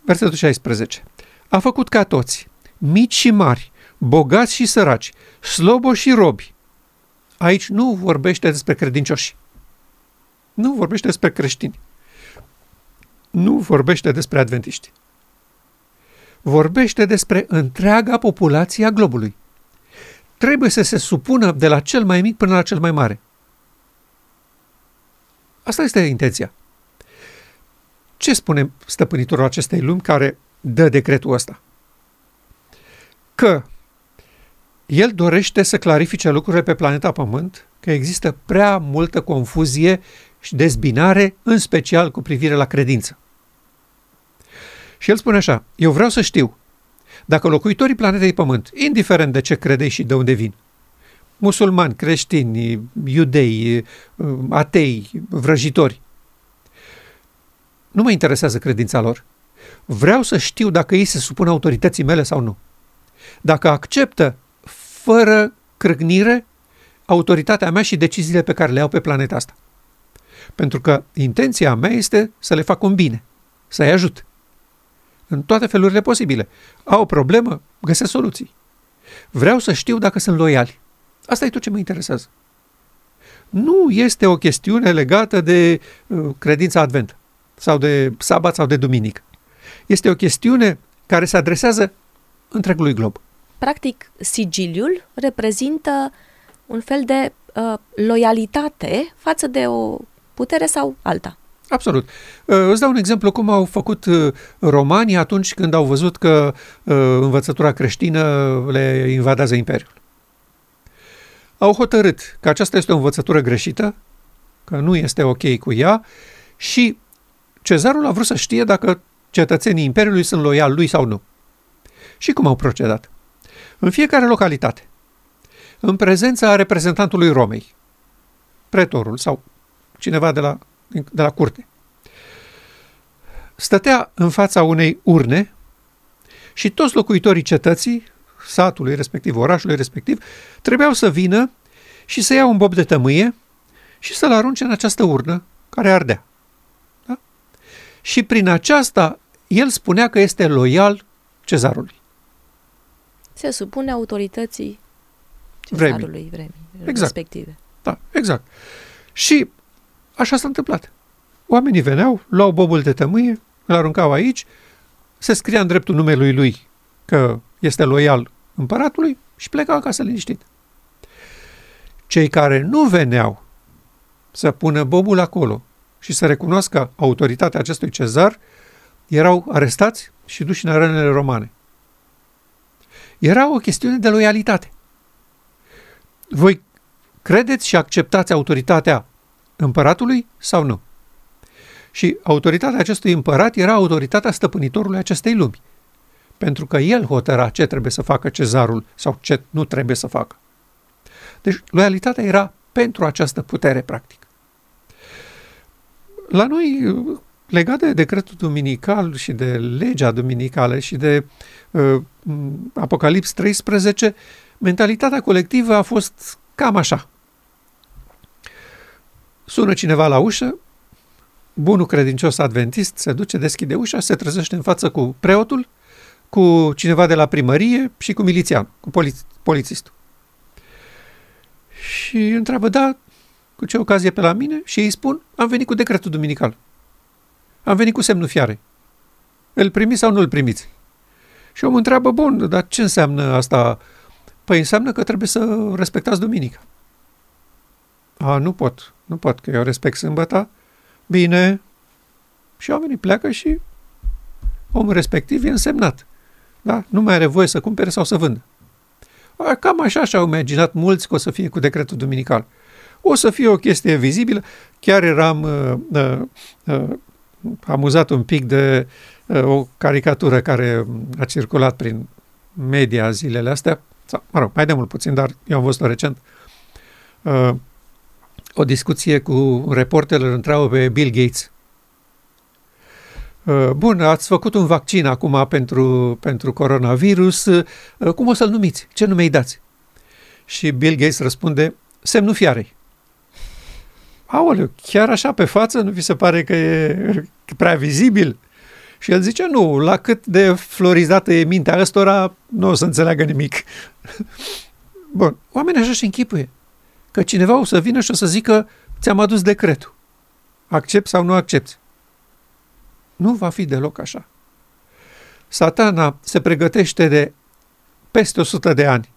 B: versetul 16, a făcut ca toți, mici și mari, bogați și săraci, sloboși și robi. Aici nu vorbește despre credincioși. Nu vorbește despre creștini. Nu vorbește despre adventiști. Vorbește despre întreaga populație a globului. Trebuie să se supună de la cel mai mic până la cel mai mare. Asta este intenția. Ce spune stăpânitorul acestei lumi care dă decretul ăsta? Că el dorește să clarifice lucrurile pe planeta Pământ, că există prea multă confuzie și dezbinare, în special cu privire la credință. Și el spune așa, eu vreau să știu dacă locuitorii planetei Pământ, indiferent de ce credeți și de unde vin, musulmani, creștini, iudei, atei, vrăjitori, nu mă interesează credința lor. Vreau să știu dacă ei se supun autorității mele sau nu. Dacă acceptă fără crâgnire autoritatea mea și deciziile pe care le iau pe planeta asta. Pentru că intenția mea este să le fac un bine, să-i ajut. În toate felurile posibile. Au o problemă, găsesc soluții. Vreau să știu dacă sunt loiali. Asta e tot ce mă interesează. Nu este o chestiune legată de uh, credința adventă sau de sabat sau de duminică. Este o chestiune care se adresează întregului glob.
A: Practic, sigiliul reprezintă un fel de uh, loialitate față de o putere sau alta.
B: Absolut. Uh, îți dau un exemplu cum au făcut uh, romanii atunci când au văzut că uh, învățătura creștină le invadează imperiul. Au hotărât că aceasta este o învățătură greșită, că nu este ok cu ea și cezarul a vrut să știe dacă cetățenii imperiului sunt loiali lui sau nu. Și cum au procedat? În fiecare localitate, în prezența reprezentantului Romei, pretorul sau cineva de la, de la curte, stătea în fața unei urne și toți locuitorii cetății, satului respectiv, orașului respectiv, trebuiau să vină și să ia un bob de tămâie și să-l arunce în această urnă care ardea. Da? Și prin aceasta el spunea că este loial cezarului.
A: Se supune autorității cezarului vremii, vremii exact. respective.
B: Da, exact. Și așa s-a întâmplat. Oamenii veneau, luau bobul de tămâie, îl aruncau aici, se scria în dreptul numelui lui că este loial împăratului și plecau acasă liniștit. Cei care nu veneau să pună bobul acolo și să recunoască autoritatea acestui cezar, erau arestați și duși în arenele romane. Era o chestiune de loialitate. Voi credeți și acceptați autoritatea împăratului sau nu? Și autoritatea acestui împărat era autoritatea stăpânitorului acestei lumi. Pentru că el hotăra ce trebuie să facă cezarul sau ce nu trebuie să facă. Deci loialitatea era pentru această putere, practic. La noi, legat de decretul duminical și de legea duminicală și de uh, Apocalips 13, mentalitatea colectivă a fost cam așa. Sună cineva la ușă, bunul credincios adventist se duce, deschide ușa, se trezește în față cu preotul, cu cineva de la primărie și cu milițian, cu poliț- polițistul. Și întreabă, da, cu ce ocazie pe la mine? Și îi spun, am venit cu decretul duminical. Am venit cu semnul fiare. Îl primiți sau nu îl primiți? Și omul întreabă, bun, dar ce înseamnă asta? Păi înseamnă că trebuie să respectați duminica. A, nu pot, nu pot, că eu respect sâmbăta. Bine. Și oamenii pleacă și omul respectiv e însemnat. Da? Nu mai are voie să cumpere sau să vândă. A, cam așa și-au imaginat mulți că o să fie cu decretul duminical. O să fie o chestie vizibilă. Chiar eram uh, uh, uh, amuzat un pic de uh, o caricatură care a circulat prin media zilele astea, sau, mă rog, mai de mult puțin, dar eu am văzut-o recent, uh, o discuție cu un reporter, îl întreabă pe Bill Gates. Uh, bun, ați făcut un vaccin acum pentru, pentru coronavirus, uh, cum o să-l numiți? Ce nume îi dați? Și Bill Gates răspunde, semnul fiarei. Aoleu, chiar așa pe față nu vi se pare că e prea vizibil? Și el zice, nu, la cât de florizată e mintea ăstora, nu o să înțeleagă nimic. Bun, oamenii așa și închipuie. Că cineva o să vină și o să zică, ți-am adus decretul. Accept sau nu accepti? Nu va fi deloc așa. Satana se pregătește de peste 100 de ani.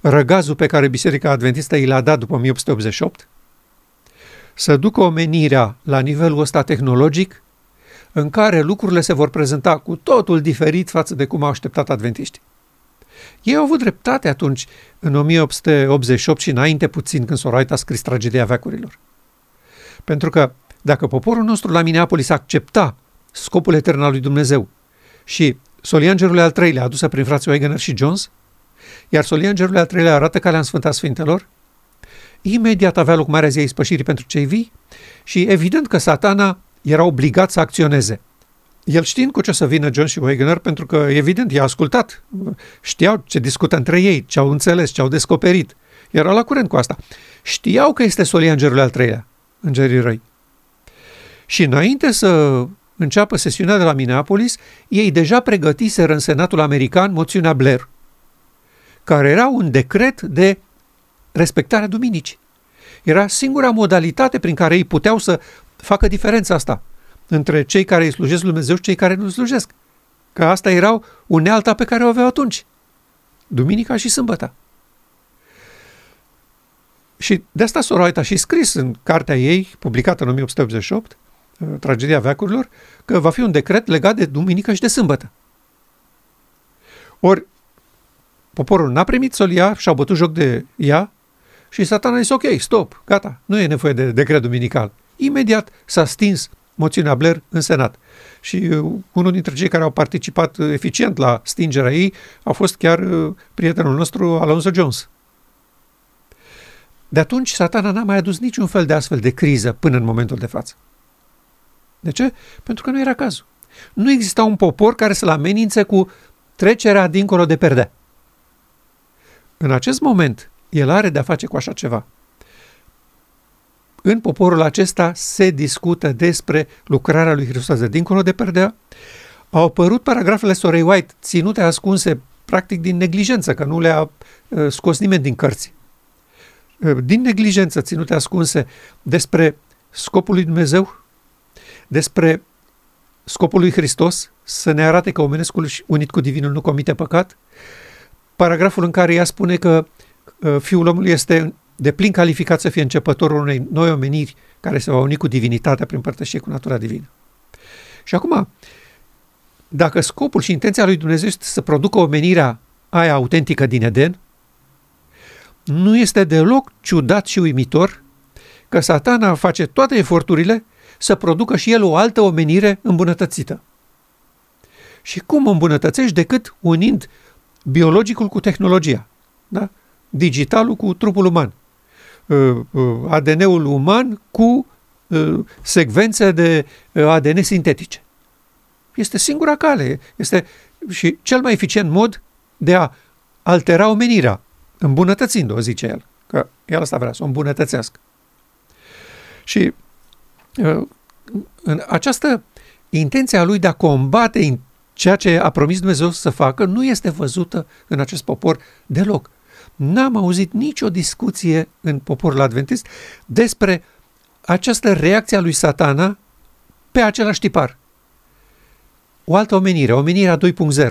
B: Răgazul pe care Biserica Adventistă i l-a dat după 1888, să ducă omenirea la nivelul ăsta tehnologic, în care lucrurile se vor prezenta cu totul diferit față de cum au așteptat adventiștii. Ei au avut dreptate atunci, în 1888 și înainte puțin, când Soraita a scris tragedia veacurilor. Pentru că dacă poporul nostru la Minneapolis accepta scopul etern al lui Dumnezeu și soliangerul al treilea adusă prin frații Wegener și Jones, iar soliangerul al treilea arată calea în Sfânta Sfintelor, imediat avea loc Marea Zi a Ispășirii pentru cei vii și evident că satana era obligat să acționeze. El știind cu ce să vină John și Wegener, pentru că, evident, i-a ascultat, știau ce discută între ei, ce au înțeles, ce au descoperit. Era la curent cu asta. Știau că este solia îngerului al treilea, îngerii răi. Și înainte să înceapă sesiunea de la Minneapolis, ei deja pregătiseră în Senatul American moțiunea Blair, care era un decret de respectarea duminicii. Era singura modalitate prin care ei puteau să facă diferența asta între cei care îi slujesc Lui Dumnezeu și cei care nu îi slujesc. Că asta erau unealta pe care o aveau atunci. Duminica și sâmbăta. Și de asta Soroait a și scris în cartea ei, publicată în 1888, uh, Tragedia veacurilor, că va fi un decret legat de duminică și de sâmbătă. Ori poporul n-a primit să-l ia și-au bătut joc de ea și satana a zis, ok, stop, gata, nu e nevoie de decret duminical. Imediat s-a stins moțiunea Blair în Senat. Și uh, unul dintre cei care au participat uh, eficient la stingerea ei a fost chiar uh, prietenul nostru Alonso Jones. De atunci, satana n-a mai adus niciun fel de astfel de criză până în momentul de față. De ce? Pentru că nu era cazul. Nu exista un popor care să-l amenințe cu trecerea dincolo de perdea. În acest moment, el are de-a face cu așa ceva în poporul acesta se discută despre lucrarea lui Hristos de dincolo de perdea. Au apărut paragrafele Sorei White ținute ascunse practic din neglijență, că nu le-a uh, scos nimeni din cărți. Uh, din neglijență ținute ascunse despre scopul lui Dumnezeu, despre scopul lui Hristos, să ne arate că omenescul unit cu divinul nu comite păcat, paragraful în care ea spune că uh, Fiul omului este de plin calificat să fie începătorul unei noi omeniri care se va uni cu divinitatea prin părtășie cu natura divină. Și acum, dacă scopul și intenția lui Dumnezeu este să producă omenirea aia autentică din Eden, nu este deloc ciudat și uimitor că satana face toate eforturile să producă și el o altă omenire îmbunătățită. Și cum îmbunătățești decât unind biologicul cu tehnologia, da? digitalul cu trupul uman, Uh, uh, ADN-ul uman cu uh, secvențe de ADN sintetice. Este singura cale, este și cel mai eficient mod de a altera omenirea, îmbunătățind-o, zice el, că el asta vrea, să o îmbunătățească. Și în această intenție a lui de a combate ceea ce a promis Dumnezeu să facă nu este văzută în acest popor deloc n-am auzit nicio discuție în poporul adventist despre această reacție a lui satana pe același tipar. O altă omenire, omenirea 2.0.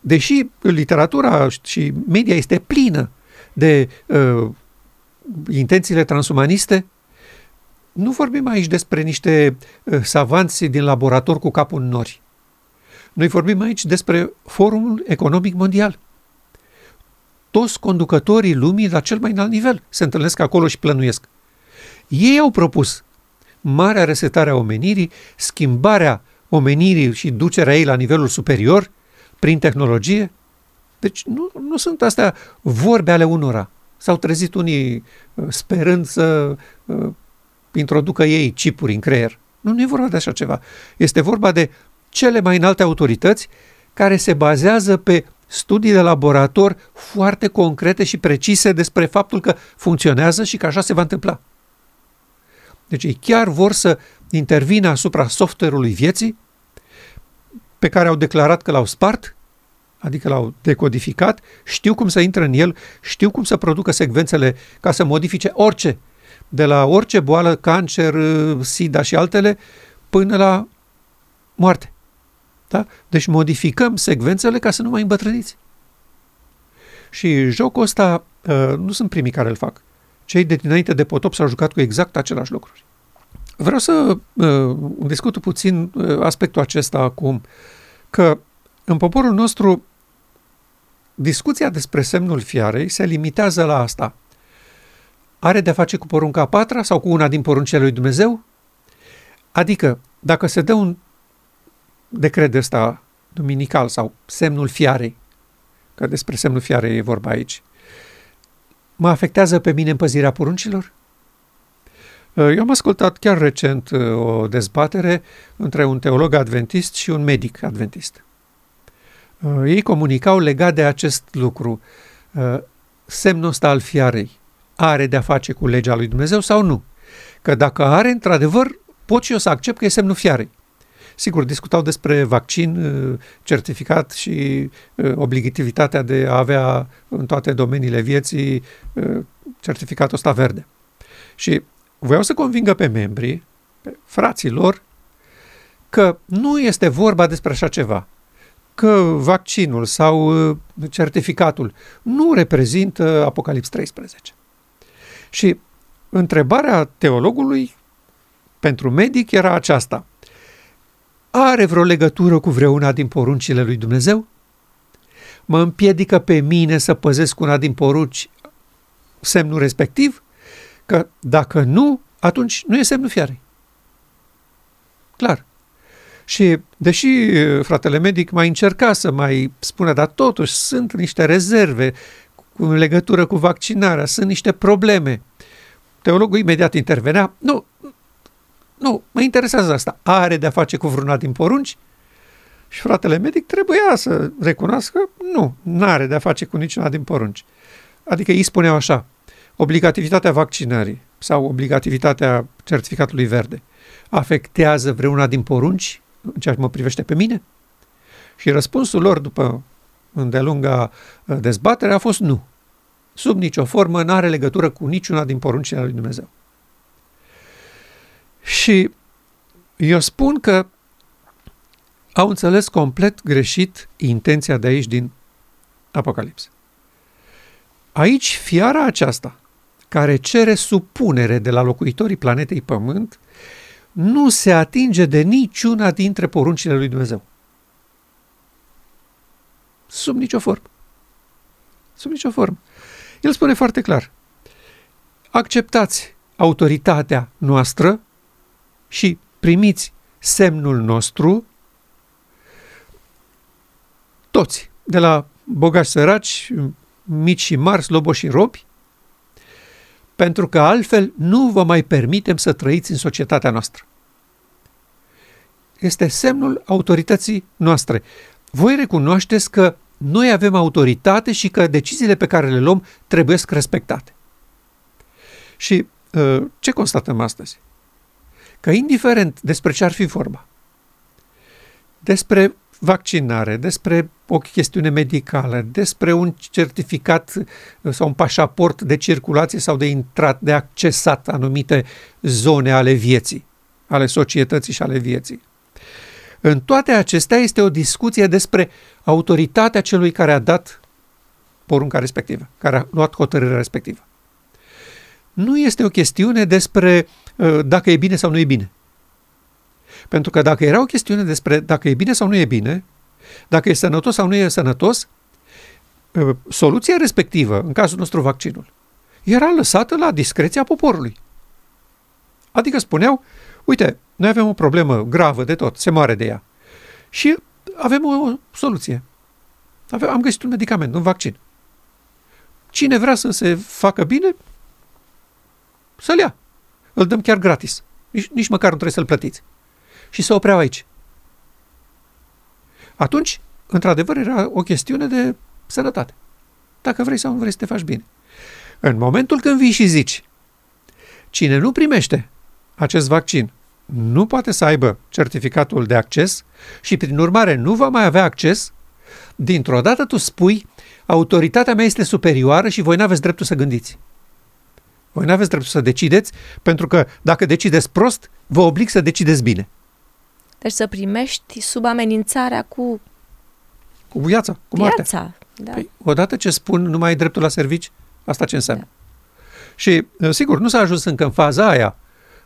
B: Deși literatura și media este plină de uh, intențiile transumaniste, nu vorbim aici despre niște uh, savanți din laborator cu capul în nori. Noi vorbim aici despre Forumul Economic Mondial – toți conducătorii lumii la cel mai înalt nivel se întâlnesc acolo și plănuiesc. Ei au propus marea resetare a omenirii, schimbarea omenirii și ducerea ei la nivelul superior prin tehnologie. Deci nu, nu sunt astea vorbe ale unora. S-au trezit unii uh, sperând să uh, introducă ei chipuri în creier. Nu, nu e vorba de așa ceva. Este vorba de cele mai înalte autorități care se bazează pe studii de laborator foarte concrete și precise despre faptul că funcționează și că așa se va întâmpla. Deci ei chiar vor să intervină asupra software-ului vieții pe care au declarat că l-au spart, adică l-au decodificat, știu cum să intre în el, știu cum să producă secvențele ca să modifice orice, de la orice boală, cancer, sida și altele, până la moarte. Da? Deci modificăm secvențele ca să nu mai îmbătrâniți. Și jocul ăsta uh, nu sunt primii care îl fac. Cei de dinainte de potop s-au jucat cu exact același lucruri. Vreau să uh, discut puțin uh, aspectul acesta acum, că în poporul nostru discuția despre semnul fiarei se limitează la asta. Are de-a face cu porunca a patra sau cu una din poruncile lui Dumnezeu? Adică, dacă se dă un decret de ăsta duminical sau semnul fiarei, că despre semnul fiarei e vorba aici, mă afectează pe mine împăzirea poruncilor? Eu am ascultat chiar recent uh, o dezbatere între un teolog adventist și un medic adventist. Uh, ei comunicau legat de acest lucru. Uh, semnul ăsta al fiarei are de-a face cu legea lui Dumnezeu sau nu? Că dacă are, într-adevăr, pot și eu să accept că e semnul fiarei. Sigur, discutau despre vaccin, uh, certificat și uh, obligativitatea de a avea în toate domeniile vieții uh, certificatul ăsta verde. Și voiau să convingă pe membrii, pe frații lor, că nu este vorba despre așa ceva, că vaccinul sau certificatul nu reprezintă Apocalips 13. Și întrebarea teologului pentru medic era aceasta – are vreo legătură cu vreuna din poruncile lui Dumnezeu? Mă împiedică pe mine să păzesc una din porunci semnul respectiv? Că dacă nu, atunci nu e semnul fiarei. Clar. Și deși fratele medic mai încerca să mai spună, dar totuși sunt niște rezerve în legătură cu vaccinarea, sunt niște probleme. Teologul imediat intervenea, nu, nu, mă interesează asta. Are de-a face cu vreuna din porunci? Și fratele medic trebuia să recunoască, nu, nu are de-a face cu niciuna din porunci. Adică ei spuneau așa, obligativitatea vaccinării sau obligativitatea certificatului verde afectează vreuna din porunci în ceea ce mă privește pe mine? Și răspunsul lor după îndelunga uh, dezbatere a fost nu. Sub nicio formă nu are legătură cu niciuna din poruncile lui Dumnezeu. Și eu spun că au înțeles complet greșit intenția de aici din Apocalips. Aici fiara aceasta, care cere supunere de la locuitorii planetei Pământ, nu se atinge de niciuna dintre poruncile lui Dumnezeu. Sub nicio formă. Sub nicio formă. El spune foarte clar, acceptați autoritatea noastră și primiți semnul nostru, toți, de la bogați săraci, mici și mari, sloboși și robi, pentru că altfel nu vă mai permitem să trăiți în societatea noastră. Este semnul autorității noastre. Voi recunoașteți că noi avem autoritate și că deciziile pe care le luăm trebuie să respectate. Și uh, ce constatăm astăzi? Că indiferent despre ce ar fi vorba, despre vaccinare, despre o chestiune medicală, despre un certificat sau un pașaport de circulație sau de intrat, de accesat anumite zone ale vieții, ale societății și ale vieții. În toate acestea este o discuție despre autoritatea celui care a dat porunca respectivă, care a luat hotărârea respectivă. Nu este o chestiune despre Uh, dacă e bine sau nu e bine. Pentru că dacă era o chestiune despre dacă e bine sau nu e bine, dacă e sănătos sau nu e sănătos, uh, soluția respectivă, în cazul nostru vaccinul, era lăsată la discreția poporului. Adică spuneau, uite, noi avem o problemă gravă de tot, se moare de ea. Și avem o soluție. Avem, am găsit un medicament, un vaccin. Cine vrea să se facă bine, să-l ia. Îl dăm chiar gratis. Nici, nici măcar nu trebuie să-l plătiți. Și să opreau aici. Atunci, într-adevăr, era o chestiune de sănătate. Dacă vrei sau nu vrei să te faci bine. În momentul când vii și zici, cine nu primește acest vaccin nu poate să aibă certificatul de acces și, prin urmare, nu va mai avea acces, dintr-o dată tu spui, autoritatea mea este superioară și voi nu aveți dreptul să gândiți. Voi nu aveți dreptul să decideți, pentru că dacă decideți prost, vă oblig să decideți bine.
A: Deci să primești sub amenințarea cu...
B: Cu viața, cu moartea.
A: Viața, da.
B: Păi, odată ce spun nu mai ai dreptul la servici, asta ce înseamnă? Da. Și, sigur, nu s-a ajuns încă în faza aia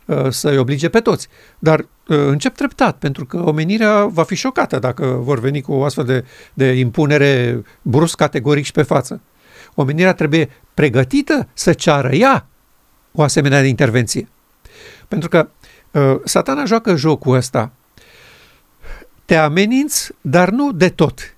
B: Uh, să-i oblige pe toți. Dar uh, încep treptat, pentru că omenirea va fi șocată dacă vor veni cu o astfel de, de impunere brusc, categoric și pe față. Omenirea trebuie pregătită să ceară ea o asemenea de intervenție. Pentru că uh, satana joacă jocul ăsta. Te ameninți, dar nu de tot.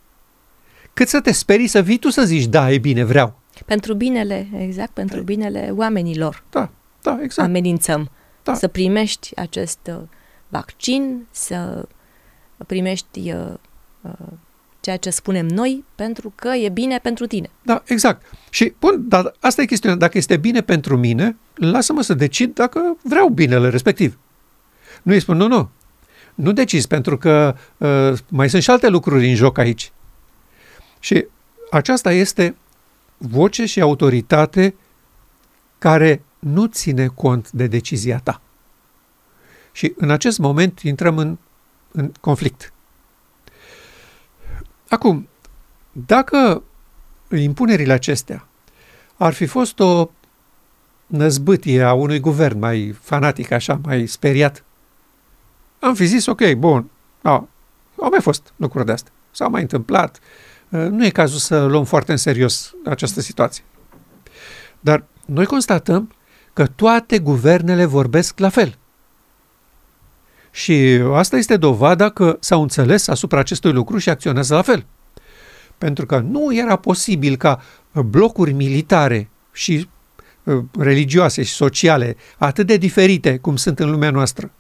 B: Cât să te sperii să vii tu să zici, da, e bine, vreau.
A: Pentru binele, exact, pentru binele oamenilor.
B: Da, da, exact.
A: Amenințăm da. să primești acest uh, vaccin, să primești uh, uh, ceea ce spunem noi, pentru că e bine pentru tine.
B: Da, exact. Și, bun, dar asta e chestiunea. Dacă este bine pentru mine, lasă-mă să decid dacă vreau binele respectiv. Nu îi spun, nu, nu, nu decizi, pentru că uh, mai sunt și alte lucruri în joc aici. Și aceasta este voce și autoritate care nu ține cont de decizia ta. Și în acest moment intrăm în, în conflict. Acum, dacă impunerile acestea ar fi fost o năzbâtie a unui guvern mai fanatic, așa, mai speriat, am fi zis, ok, bun, da, au mai fost lucruri de astea, s-au mai întâmplat, nu e cazul să luăm foarte în serios această situație. Dar noi constatăm că toate guvernele vorbesc la fel. Și asta este dovada că s-au înțeles asupra acestui lucru și acționează la fel. Pentru că nu era posibil ca blocuri militare și uh, religioase și sociale atât de diferite cum sunt în lumea noastră.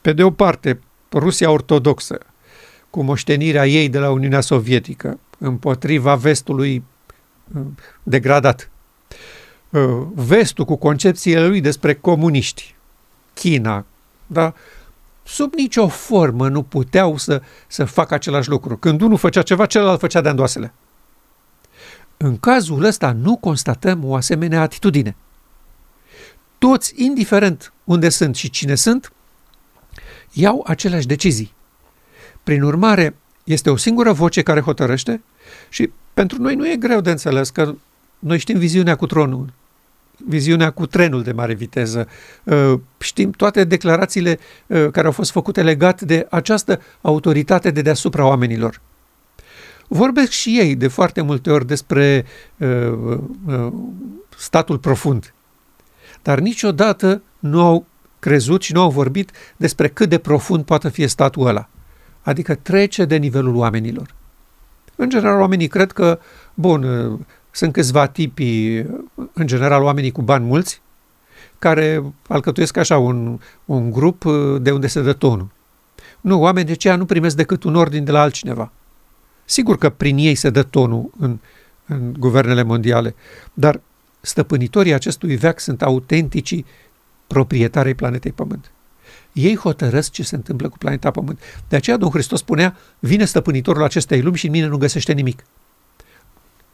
B: Pe de o parte, Rusia ortodoxă, cu moștenirea ei de la Uniunea Sovietică, împotriva vestului uh, degradat. Uh, vestul cu concepțiile lui despre comuniști, China, da? Sub nicio formă nu puteau să, să facă același lucru. Când unul făcea ceva, celălalt făcea de îndoasele. În cazul ăsta nu constatăm o asemenea atitudine. Toți, indiferent unde sunt și cine sunt, iau aceleași decizii. Prin urmare, este o singură voce care hotărăște și pentru noi nu e greu de înțeles că noi știm viziunea cu tronul, viziunea cu trenul de mare viteză. Uh, știm toate declarațiile uh, care au fost făcute legat de această autoritate de deasupra oamenilor. Vorbesc și ei de foarte multe ori despre uh, statul profund, dar niciodată nu au crezut și nu au vorbit despre cât de profund poate fi statul ăla. Adică trece de nivelul oamenilor. În general, oamenii cred că, bun, sunt câțiva tipi, în general oamenii cu bani mulți, care alcătuiesc așa un, un grup de unde se dă tonul. Nu, oamenii de aceea nu primesc decât un ordin de la altcineva. Sigur că prin ei se dă tonul în, în guvernele mondiale, dar stăpânitorii acestui veac sunt autenticii proprietarii planetei Pământ. Ei hotărăsc ce se întâmplă cu planeta Pământ. De aceea Domnul Hristos spunea, vine stăpânitorul acestei lumi și în mine nu găsește nimic.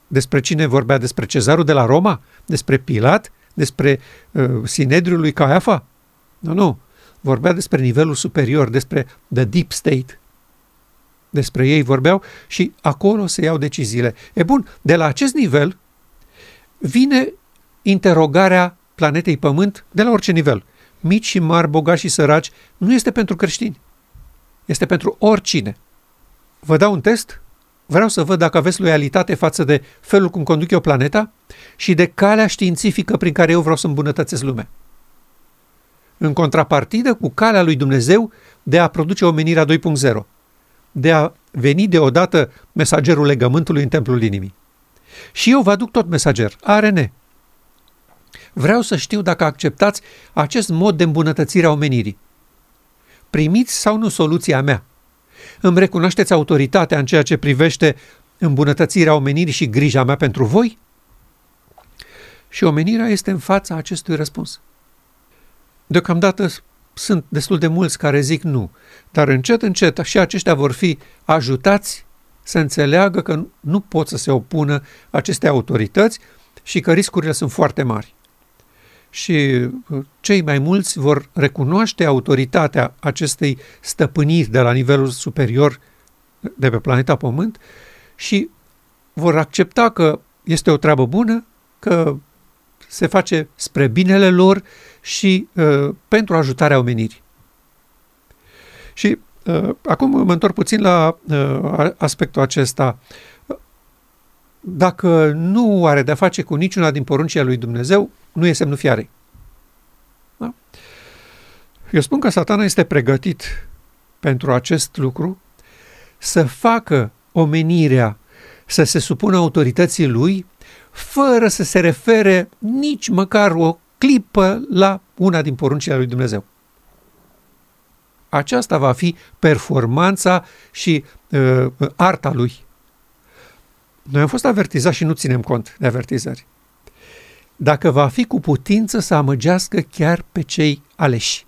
B: Despre cine vorbea? Despre cezarul de la Roma? Despre Pilat? Despre uh, Sinedriul lui Caiafa? Nu, nu. Vorbea despre nivelul superior, despre the deep state. Despre ei vorbeau și acolo se iau deciziile. E bun, de la acest nivel vine interogarea planetei Pământ de la orice nivel. Mici și mari, bogați și săraci, nu este pentru creștini. Este pentru oricine. Vă dau un test? Vreau să văd dacă aveți loialitate față de felul cum conduc eu planeta și de calea științifică prin care eu vreau să îmbunătățesc lumea. În contrapartidă cu calea lui Dumnezeu de a produce omenirea 2.0, de a veni deodată mesagerul legământului în templul inimii. Și eu vă aduc tot mesager, ARN. Vreau să știu dacă acceptați acest mod de îmbunătățire a omenirii. Primiți sau nu soluția mea? Îmi recunoașteți autoritatea în ceea ce privește îmbunătățirea omenirii și grija mea pentru voi? Și omenirea este în fața acestui răspuns. Deocamdată sunt destul de mulți care zic nu, dar încet, încet și aceștia vor fi ajutați să înțeleagă că nu pot să se opună aceste autorități și că riscurile sunt foarte mari. Și uh, cei mai mulți vor recunoaște autoritatea acestei stăpâniri de la nivelul superior de pe planeta Pământ și vor accepta că este o treabă bună, că se face spre binele lor și uh, pentru ajutarea omenirii. Și uh, acum mă întorc puțin la uh, aspectul acesta. Dacă nu are de-a face cu niciuna din poruncile lui Dumnezeu, nu e semnul fiarei. Da? Eu spun că satana este pregătit pentru acest lucru să facă omenirea să se supună autorității lui fără să se refere nici măcar o clipă la una din poruncile lui Dumnezeu. Aceasta va fi performanța și uh, arta lui. Noi am fost avertizați și nu ținem cont de avertizări. Dacă va fi cu putință să amăgească chiar pe cei aleși.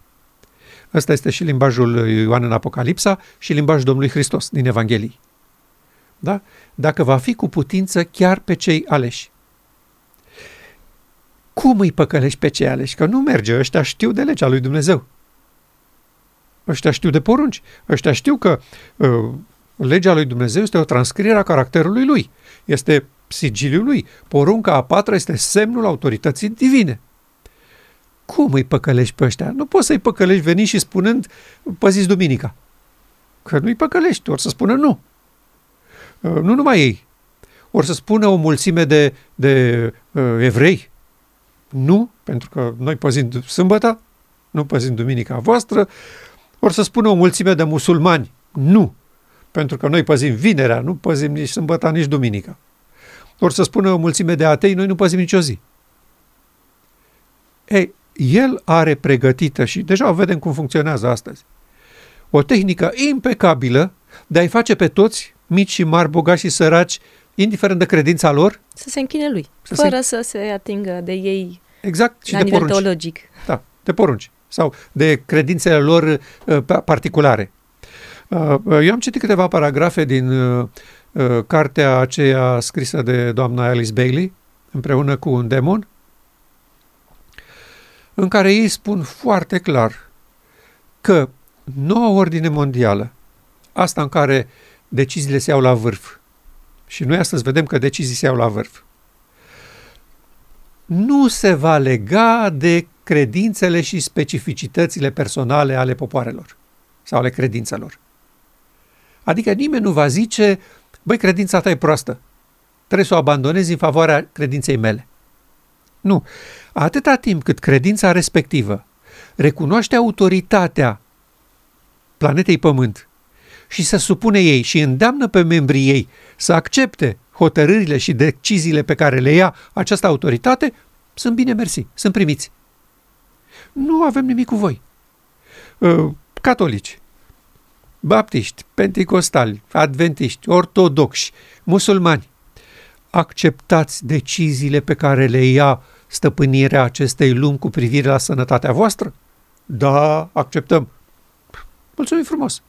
B: Ăsta este și limbajul lui Ioan în Apocalipsa și limbajul Domnului Hristos din Evanghelii. Da? Dacă va fi cu putință chiar pe cei aleși. Cum îi păcălești pe cei aleși? Că nu merge, ăștia știu de legea lui Dumnezeu. Ăștia știu de porunci. Ăștia știu că uh, legea lui Dumnezeu este o transcriere a caracterului lui. Este sigiliul lui. Porunca a patra este semnul autorității divine. Cum îi păcălești pe ăștia? Nu poți să-i păcălești venind și spunând păziți duminica. Că nu-i păcălești, ori să spună nu. Uh, nu numai ei. Ori să spună o mulțime de, de uh, evrei nu, pentru că noi păzim sâmbătă, nu păzim duminica voastră, or să spună o mulțime de musulmani, nu, pentru că noi păzim vinerea, nu păzim nici sâmbătă, nici duminica. Or să spună o mulțime de atei, noi nu păzim nicio zi. Ei, el are pregătită și deja vedem cum funcționează astăzi. O tehnică impecabilă de a-i face pe toți, mici și mari, bogați și săraci, indiferent de credința lor,
A: să se închine lui, să fără se... să se atingă de ei
B: exact, și
A: la
B: de
A: nivel
B: porunci.
A: teologic.
B: Da, de porunci sau de credințele lor uh, particulare. Uh, eu am citit câteva paragrafe din uh, uh, cartea aceea scrisă de doamna Alice Bailey, împreună cu un demon, în care ei spun foarte clar că noua ordine mondială, asta în care deciziile se iau la vârf, și noi astăzi vedem că decizii se iau la vârf. Nu se va lega de credințele și specificitățile personale ale popoarelor sau ale credințelor. Adică nimeni nu va zice, băi, credința ta e proastă, trebuie să o abandonezi în favoarea credinței mele. Nu. Atâta timp cât credința respectivă recunoaște autoritatea planetei Pământ și să supune ei și îndeamnă pe membrii ei să accepte hotărârile și deciziile pe care le ia această autoritate, sunt bine mersi, sunt primiți. Nu avem nimic cu voi. Uh, catolici, baptiști, pentecostali, adventiști, ortodoxi, musulmani, acceptați deciziile pe care le ia stăpânirea acestei lumi cu privire la sănătatea voastră? Da, acceptăm. Mulțumim frumos!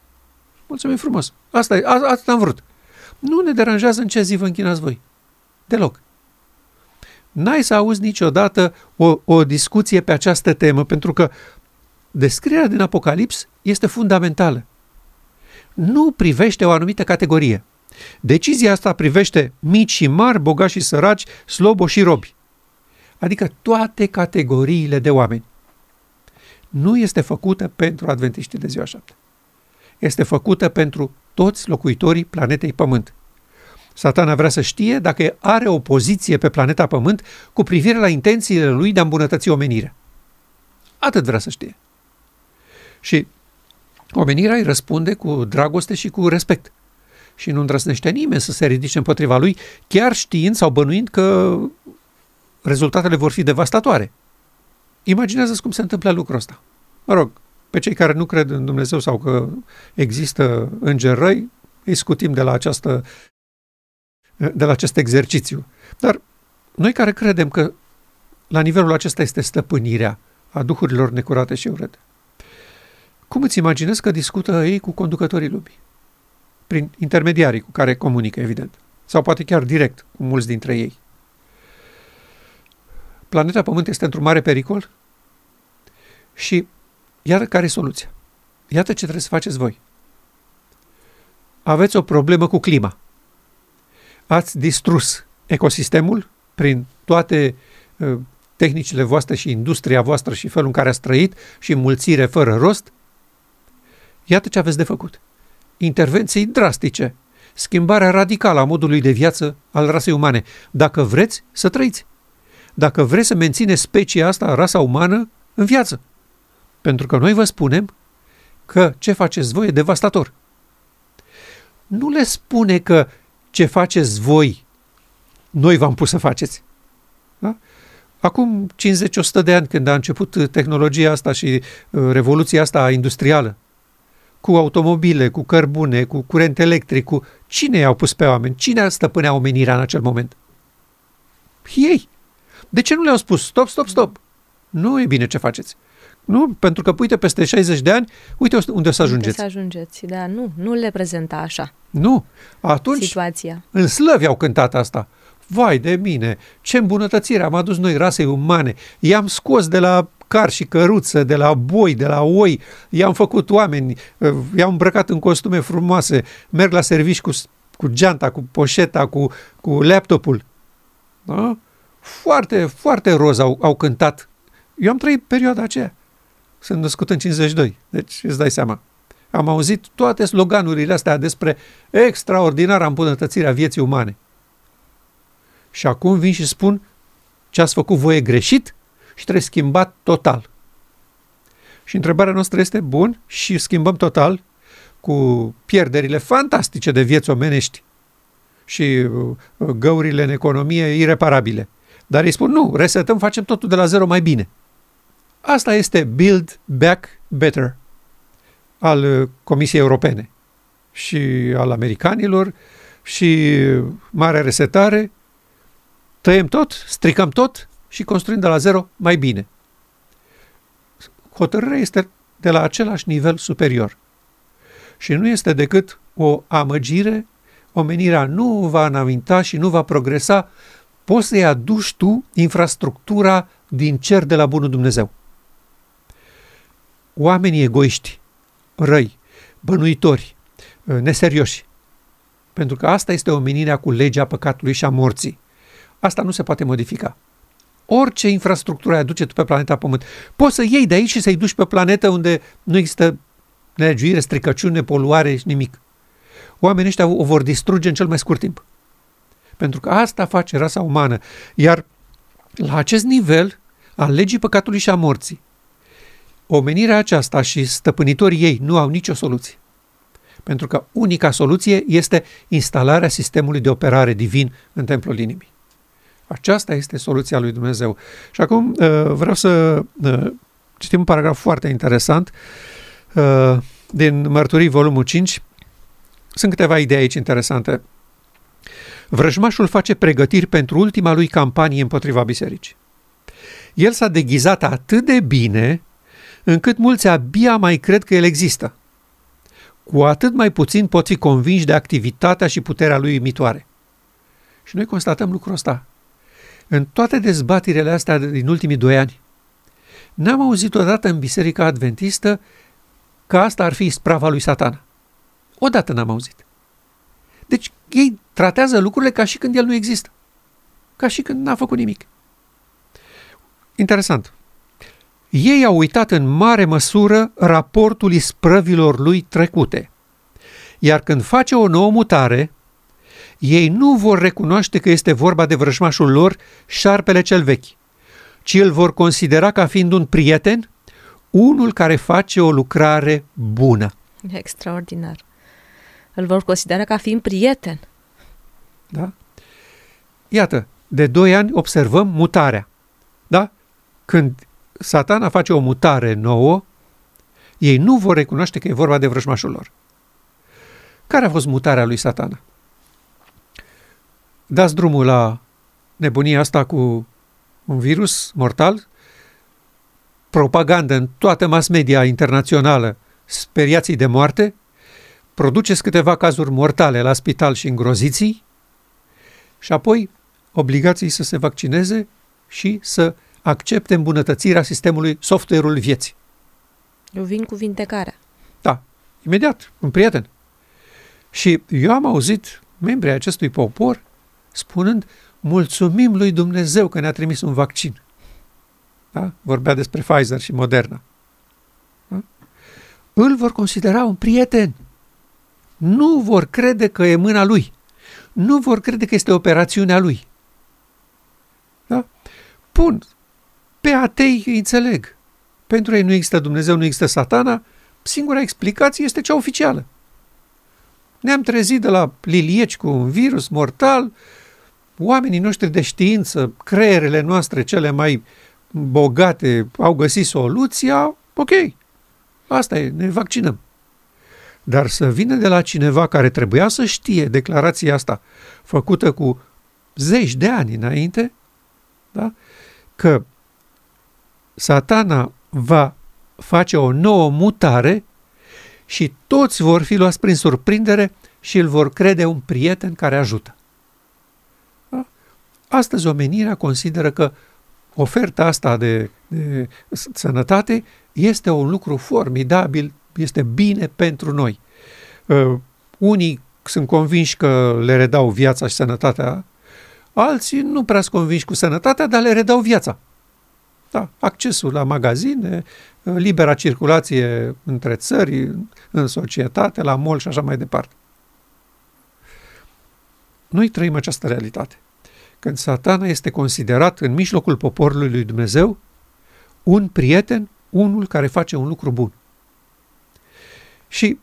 B: Mulțumim frumos. Asta e, asta am vrut. Nu ne deranjează în ce zi vă închinați voi. Deloc. N-ai să auzi niciodată o, o discuție pe această temă, pentru că descrierea din Apocalips este fundamentală. Nu privește o anumită categorie. Decizia asta privește mici și mari, bogați și săraci, slobo și robi. Adică toate categoriile de oameni. Nu este făcută pentru adventiștii de ziua șapte este făcută pentru toți locuitorii planetei Pământ. Satana vrea să știe dacă are o poziție pe planeta Pământ cu privire la intențiile lui de a îmbunătăți omenirea. Atât vrea să știe. Și omenirea îi răspunde cu dragoste și cu respect. și nu îndrăsnește nimeni să se ridice împotriva lui, chiar știind sau bănuind că rezultatele vor fi devastatoare. Imaginează-ți cum se întâmplă lucrul ăsta. Mă rog, pe cei care nu cred în Dumnezeu sau că există îngeri răi, îi scutim de la, această, de la acest exercițiu. Dar noi care credem că la nivelul acesta este stăpânirea a duhurilor necurate și urâte, cum îți imaginezi că discută ei cu conducătorii lumii? Prin intermediarii cu care comunică, evident. Sau poate chiar direct cu mulți dintre ei. Planeta Pământ este într-un mare pericol și iată care e soluția. Iată ce trebuie să faceți voi. Aveți o problemă cu clima. Ați distrus ecosistemul prin toate uh, tehnicile voastre și industria voastră și felul în care ați trăit și mulțire fără rost. Iată ce aveți de făcut. Intervenții drastice, schimbarea radicală a modului de viață al rasei umane, dacă vreți să trăiți. Dacă vreți să mențineți specia asta, rasa umană, în viață. Pentru că noi vă spunem că ce faceți voi e devastator. Nu le spune că ce faceți voi, noi v-am pus să faceți. Da? Acum 50-100 de ani, când a început tehnologia asta și uh, revoluția asta industrială, cu automobile, cu cărbune, cu curent electric, cu... Cine i-au pus pe oameni? Cine stăpânea omenirea în acel moment? Ei. De ce nu le-au spus stop, stop, stop? Nu e bine ce faceți. Nu, pentru că, uite, peste 60 de ani, uite unde o să ajungeți. Unde
A: să ajungeți, da, nu, nu le prezenta așa.
B: Nu, atunci,
A: situația.
B: în slăvi au cântat asta. Vai de mine, ce îmbunătățire am adus noi rasei umane. I-am scos de la car și căruță, de la boi, de la oi, i-am făcut oameni, i-am îmbrăcat în costume frumoase, merg la servici cu, cu geanta, cu poșeta, cu, cu laptopul. Da? Foarte, foarte roz au, au cântat. Eu am trăit perioada aceea. Sunt născut în 52, deci îți dai seama. Am auzit toate sloganurile astea despre extraordinara îmbunătățirea vieții umane. Și acum vin și spun ce ați făcut voi e greșit și trebuie schimbat total. Și întrebarea noastră este, bun, și schimbăm total cu pierderile fantastice de vieți omenești și uh, găurile în economie ireparabile. Dar îi spun, nu, resetăm, facem totul de la zero mai bine. Asta este Build Back Better al uh, Comisiei Europene și al americanilor și mare resetare. Tăiem tot, stricăm tot și construim de la zero mai bine. Hotărârea este de la același nivel superior. Și nu este decât o amăgire, omenirea nu va înainta și nu va progresa, poți să-i aduci tu infrastructura din cer de la Bunul Dumnezeu oamenii egoiști, răi, bănuitori, ă, neserioși. Pentru că asta este omenirea cu legea păcatului și a morții. Asta nu se poate modifica. Orice infrastructură ai aduce tu pe planeta Pământ, poți să iei de aici și să-i duci pe planetă unde nu există nelegiuire, stricăciune, poluare și nimic. Oamenii ăștia o vor distruge în cel mai scurt timp. Pentru că asta face rasa umană. Iar la acest nivel al legii păcatului și a morții, Omenirea aceasta și stăpânitorii ei nu au nicio soluție. Pentru că unica soluție este instalarea sistemului de operare divin în templul inimii. Aceasta este soluția lui Dumnezeu. Și acum uh, vreau să uh, citim un paragraf foarte interesant uh, din Mărturii, volumul 5. Sunt câteva idei aici interesante. Vrăjmașul face pregătiri pentru ultima lui campanie împotriva bisericii. El s-a deghizat atât de bine încât mulți abia mai cred că el există. Cu atât mai puțin pot fi convinși de activitatea și puterea lui imitoare. Și noi constatăm lucrul ăsta. În toate dezbatirele astea din ultimii doi ani, n-am auzit odată în Biserica Adventistă că asta ar fi sprava lui satana. Odată n-am auzit. Deci ei tratează lucrurile ca și când el nu există. Ca și când n-a făcut nimic. Interesant ei au uitat în mare măsură raportul isprăvilor lui trecute. Iar când face o nouă mutare, ei nu vor recunoaște că este vorba de vrăjmașul lor, șarpele cel vechi, ci îl vor considera ca fiind un prieten, unul care face o lucrare bună.
A: Extraordinar. Îl vor considera ca fiind prieten.
B: Da? Iată, de doi ani observăm mutarea. Da? Când satana face o mutare nouă, ei nu vor recunoaște că e vorba de vrăjmașul lor. Care a fost mutarea lui satana? Dați drumul la nebunia asta cu un virus mortal, propagandă în toată mass media internațională, speriații de moarte, produceți câteva cazuri mortale la spital și îngroziții și apoi obligații să se vaccineze și să accepte îmbunătățirea sistemului software-ului vieții.
A: Eu vin cu vindecarea.
B: Da, imediat, un prieten. Și eu am auzit membrii acestui popor spunând, mulțumim lui Dumnezeu că ne-a trimis un vaccin. Da? Vorbea despre Pfizer și Moderna. Da? Îl vor considera un prieten. Nu vor crede că e mâna lui. Nu vor crede că este operațiunea lui. Da? Bun, pe atei îi înțeleg. Pentru ei nu există Dumnezeu, nu există satana, singura explicație este cea oficială. Ne-am trezit de la lilieci cu un virus mortal, oamenii noștri de știință, creierele noastre cele mai bogate au găsit soluția, ok, asta e, ne vaccinăm. Dar să vină de la cineva care trebuia să știe declarația asta, făcută cu zeci de ani înainte, da? că satana va face o nouă mutare și toți vor fi luați prin surprindere și îl vor crede un prieten care ajută. Da? Astăzi omenirea consideră că oferta asta de, de sănătate este un lucru formidabil, este bine pentru noi. Uh, unii sunt convinși că le redau viața și sănătatea, alții nu prea sunt convinși cu sănătatea, dar le redau viața. Da, accesul la magazine, libera circulație între țări, în societate, la mol și așa mai departe. Noi trăim această realitate. Când satana este considerat în mijlocul poporului lui Dumnezeu un prieten, unul care face un lucru bun. Și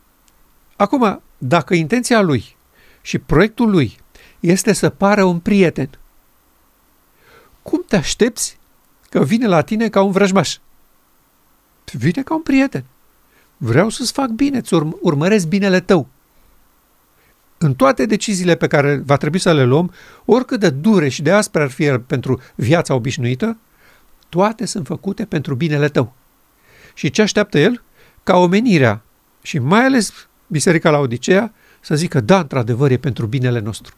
B: acum, dacă intenția lui și proiectul lui este să pară un prieten, cum te aștepți că vine la tine ca un vrăjmaș. Vine ca un prieten. Vreau să-ți fac bine, îți urm- urmăresc binele tău. În toate deciziile pe care va trebui să le luăm, oricât de dure și de aspre ar fi pentru viața obișnuită, toate sunt făcute pentru binele tău. Și ce așteaptă el? Ca omenirea și mai ales Biserica la Odisea să zică, da, într-adevăr, e pentru binele nostru.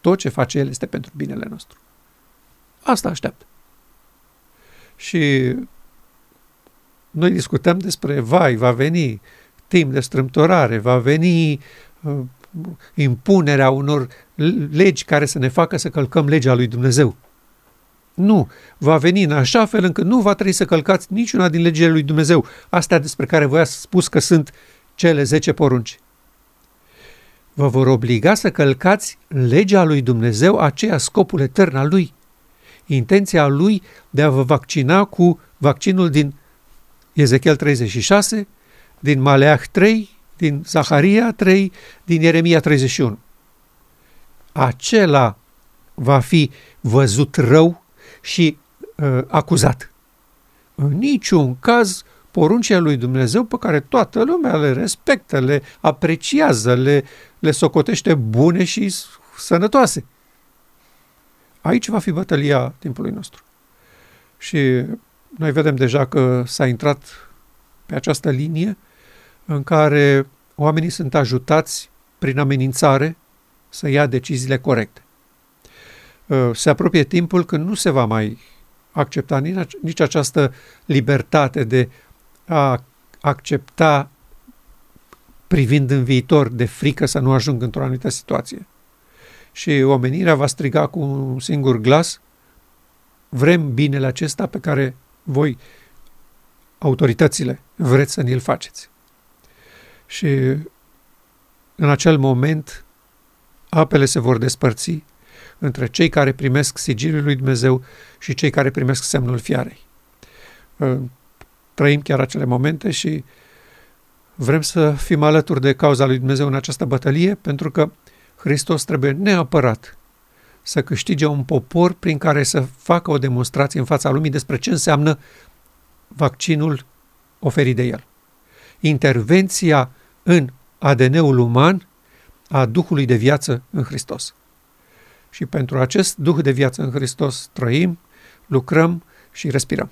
B: Tot ce face el este pentru binele nostru. Asta așteaptă. Și noi discutăm despre, vai, va veni timp de strâmtorare, va veni uh, impunerea unor legi care să ne facă să călcăm legea lui Dumnezeu. Nu, va veni în așa fel încât nu va trebui să călcați niciuna din legile lui Dumnezeu, astea despre care voi ați spus că sunt cele zece porunci. Vă vor obliga să călcați legea lui Dumnezeu, aceea scopul etern al lui intenția lui de a vă vaccina cu vaccinul din Ezechiel 36, din Maleah 3, din Zaharia 3, din Ieremia 31. Acela va fi văzut rău și uh, acuzat. În niciun caz poruncile lui Dumnezeu pe care toată lumea le respectă, le apreciază, le, le socotește bune și sănătoase. Aici va fi bătălia timpului nostru. Și noi vedem deja că s-a intrat pe această linie în care oamenii sunt ajutați prin amenințare să ia deciziile corecte. Uh, se apropie timpul când nu se va mai accepta nici această libertate de a accepta privind în viitor de frică să nu ajung într-o anumită situație și omenirea va striga cu un singur glas, vrem binele acesta pe care voi, autoritățile, vreți să ne-l faceți. Și în acel moment apele se vor despărți între cei care primesc sigiliul lui Dumnezeu și cei care primesc semnul fiarei. Trăim chiar acele momente și Vrem să fim alături de cauza lui Dumnezeu în această bătălie pentru că Hristos trebuie neapărat să câștige un popor prin care să facă o demonstrație în fața lumii despre ce înseamnă vaccinul oferit de el. Intervenția în ADN-ul uman a Duhului de viață în Hristos. Și pentru acest Duh de viață în Hristos trăim, lucrăm și respirăm.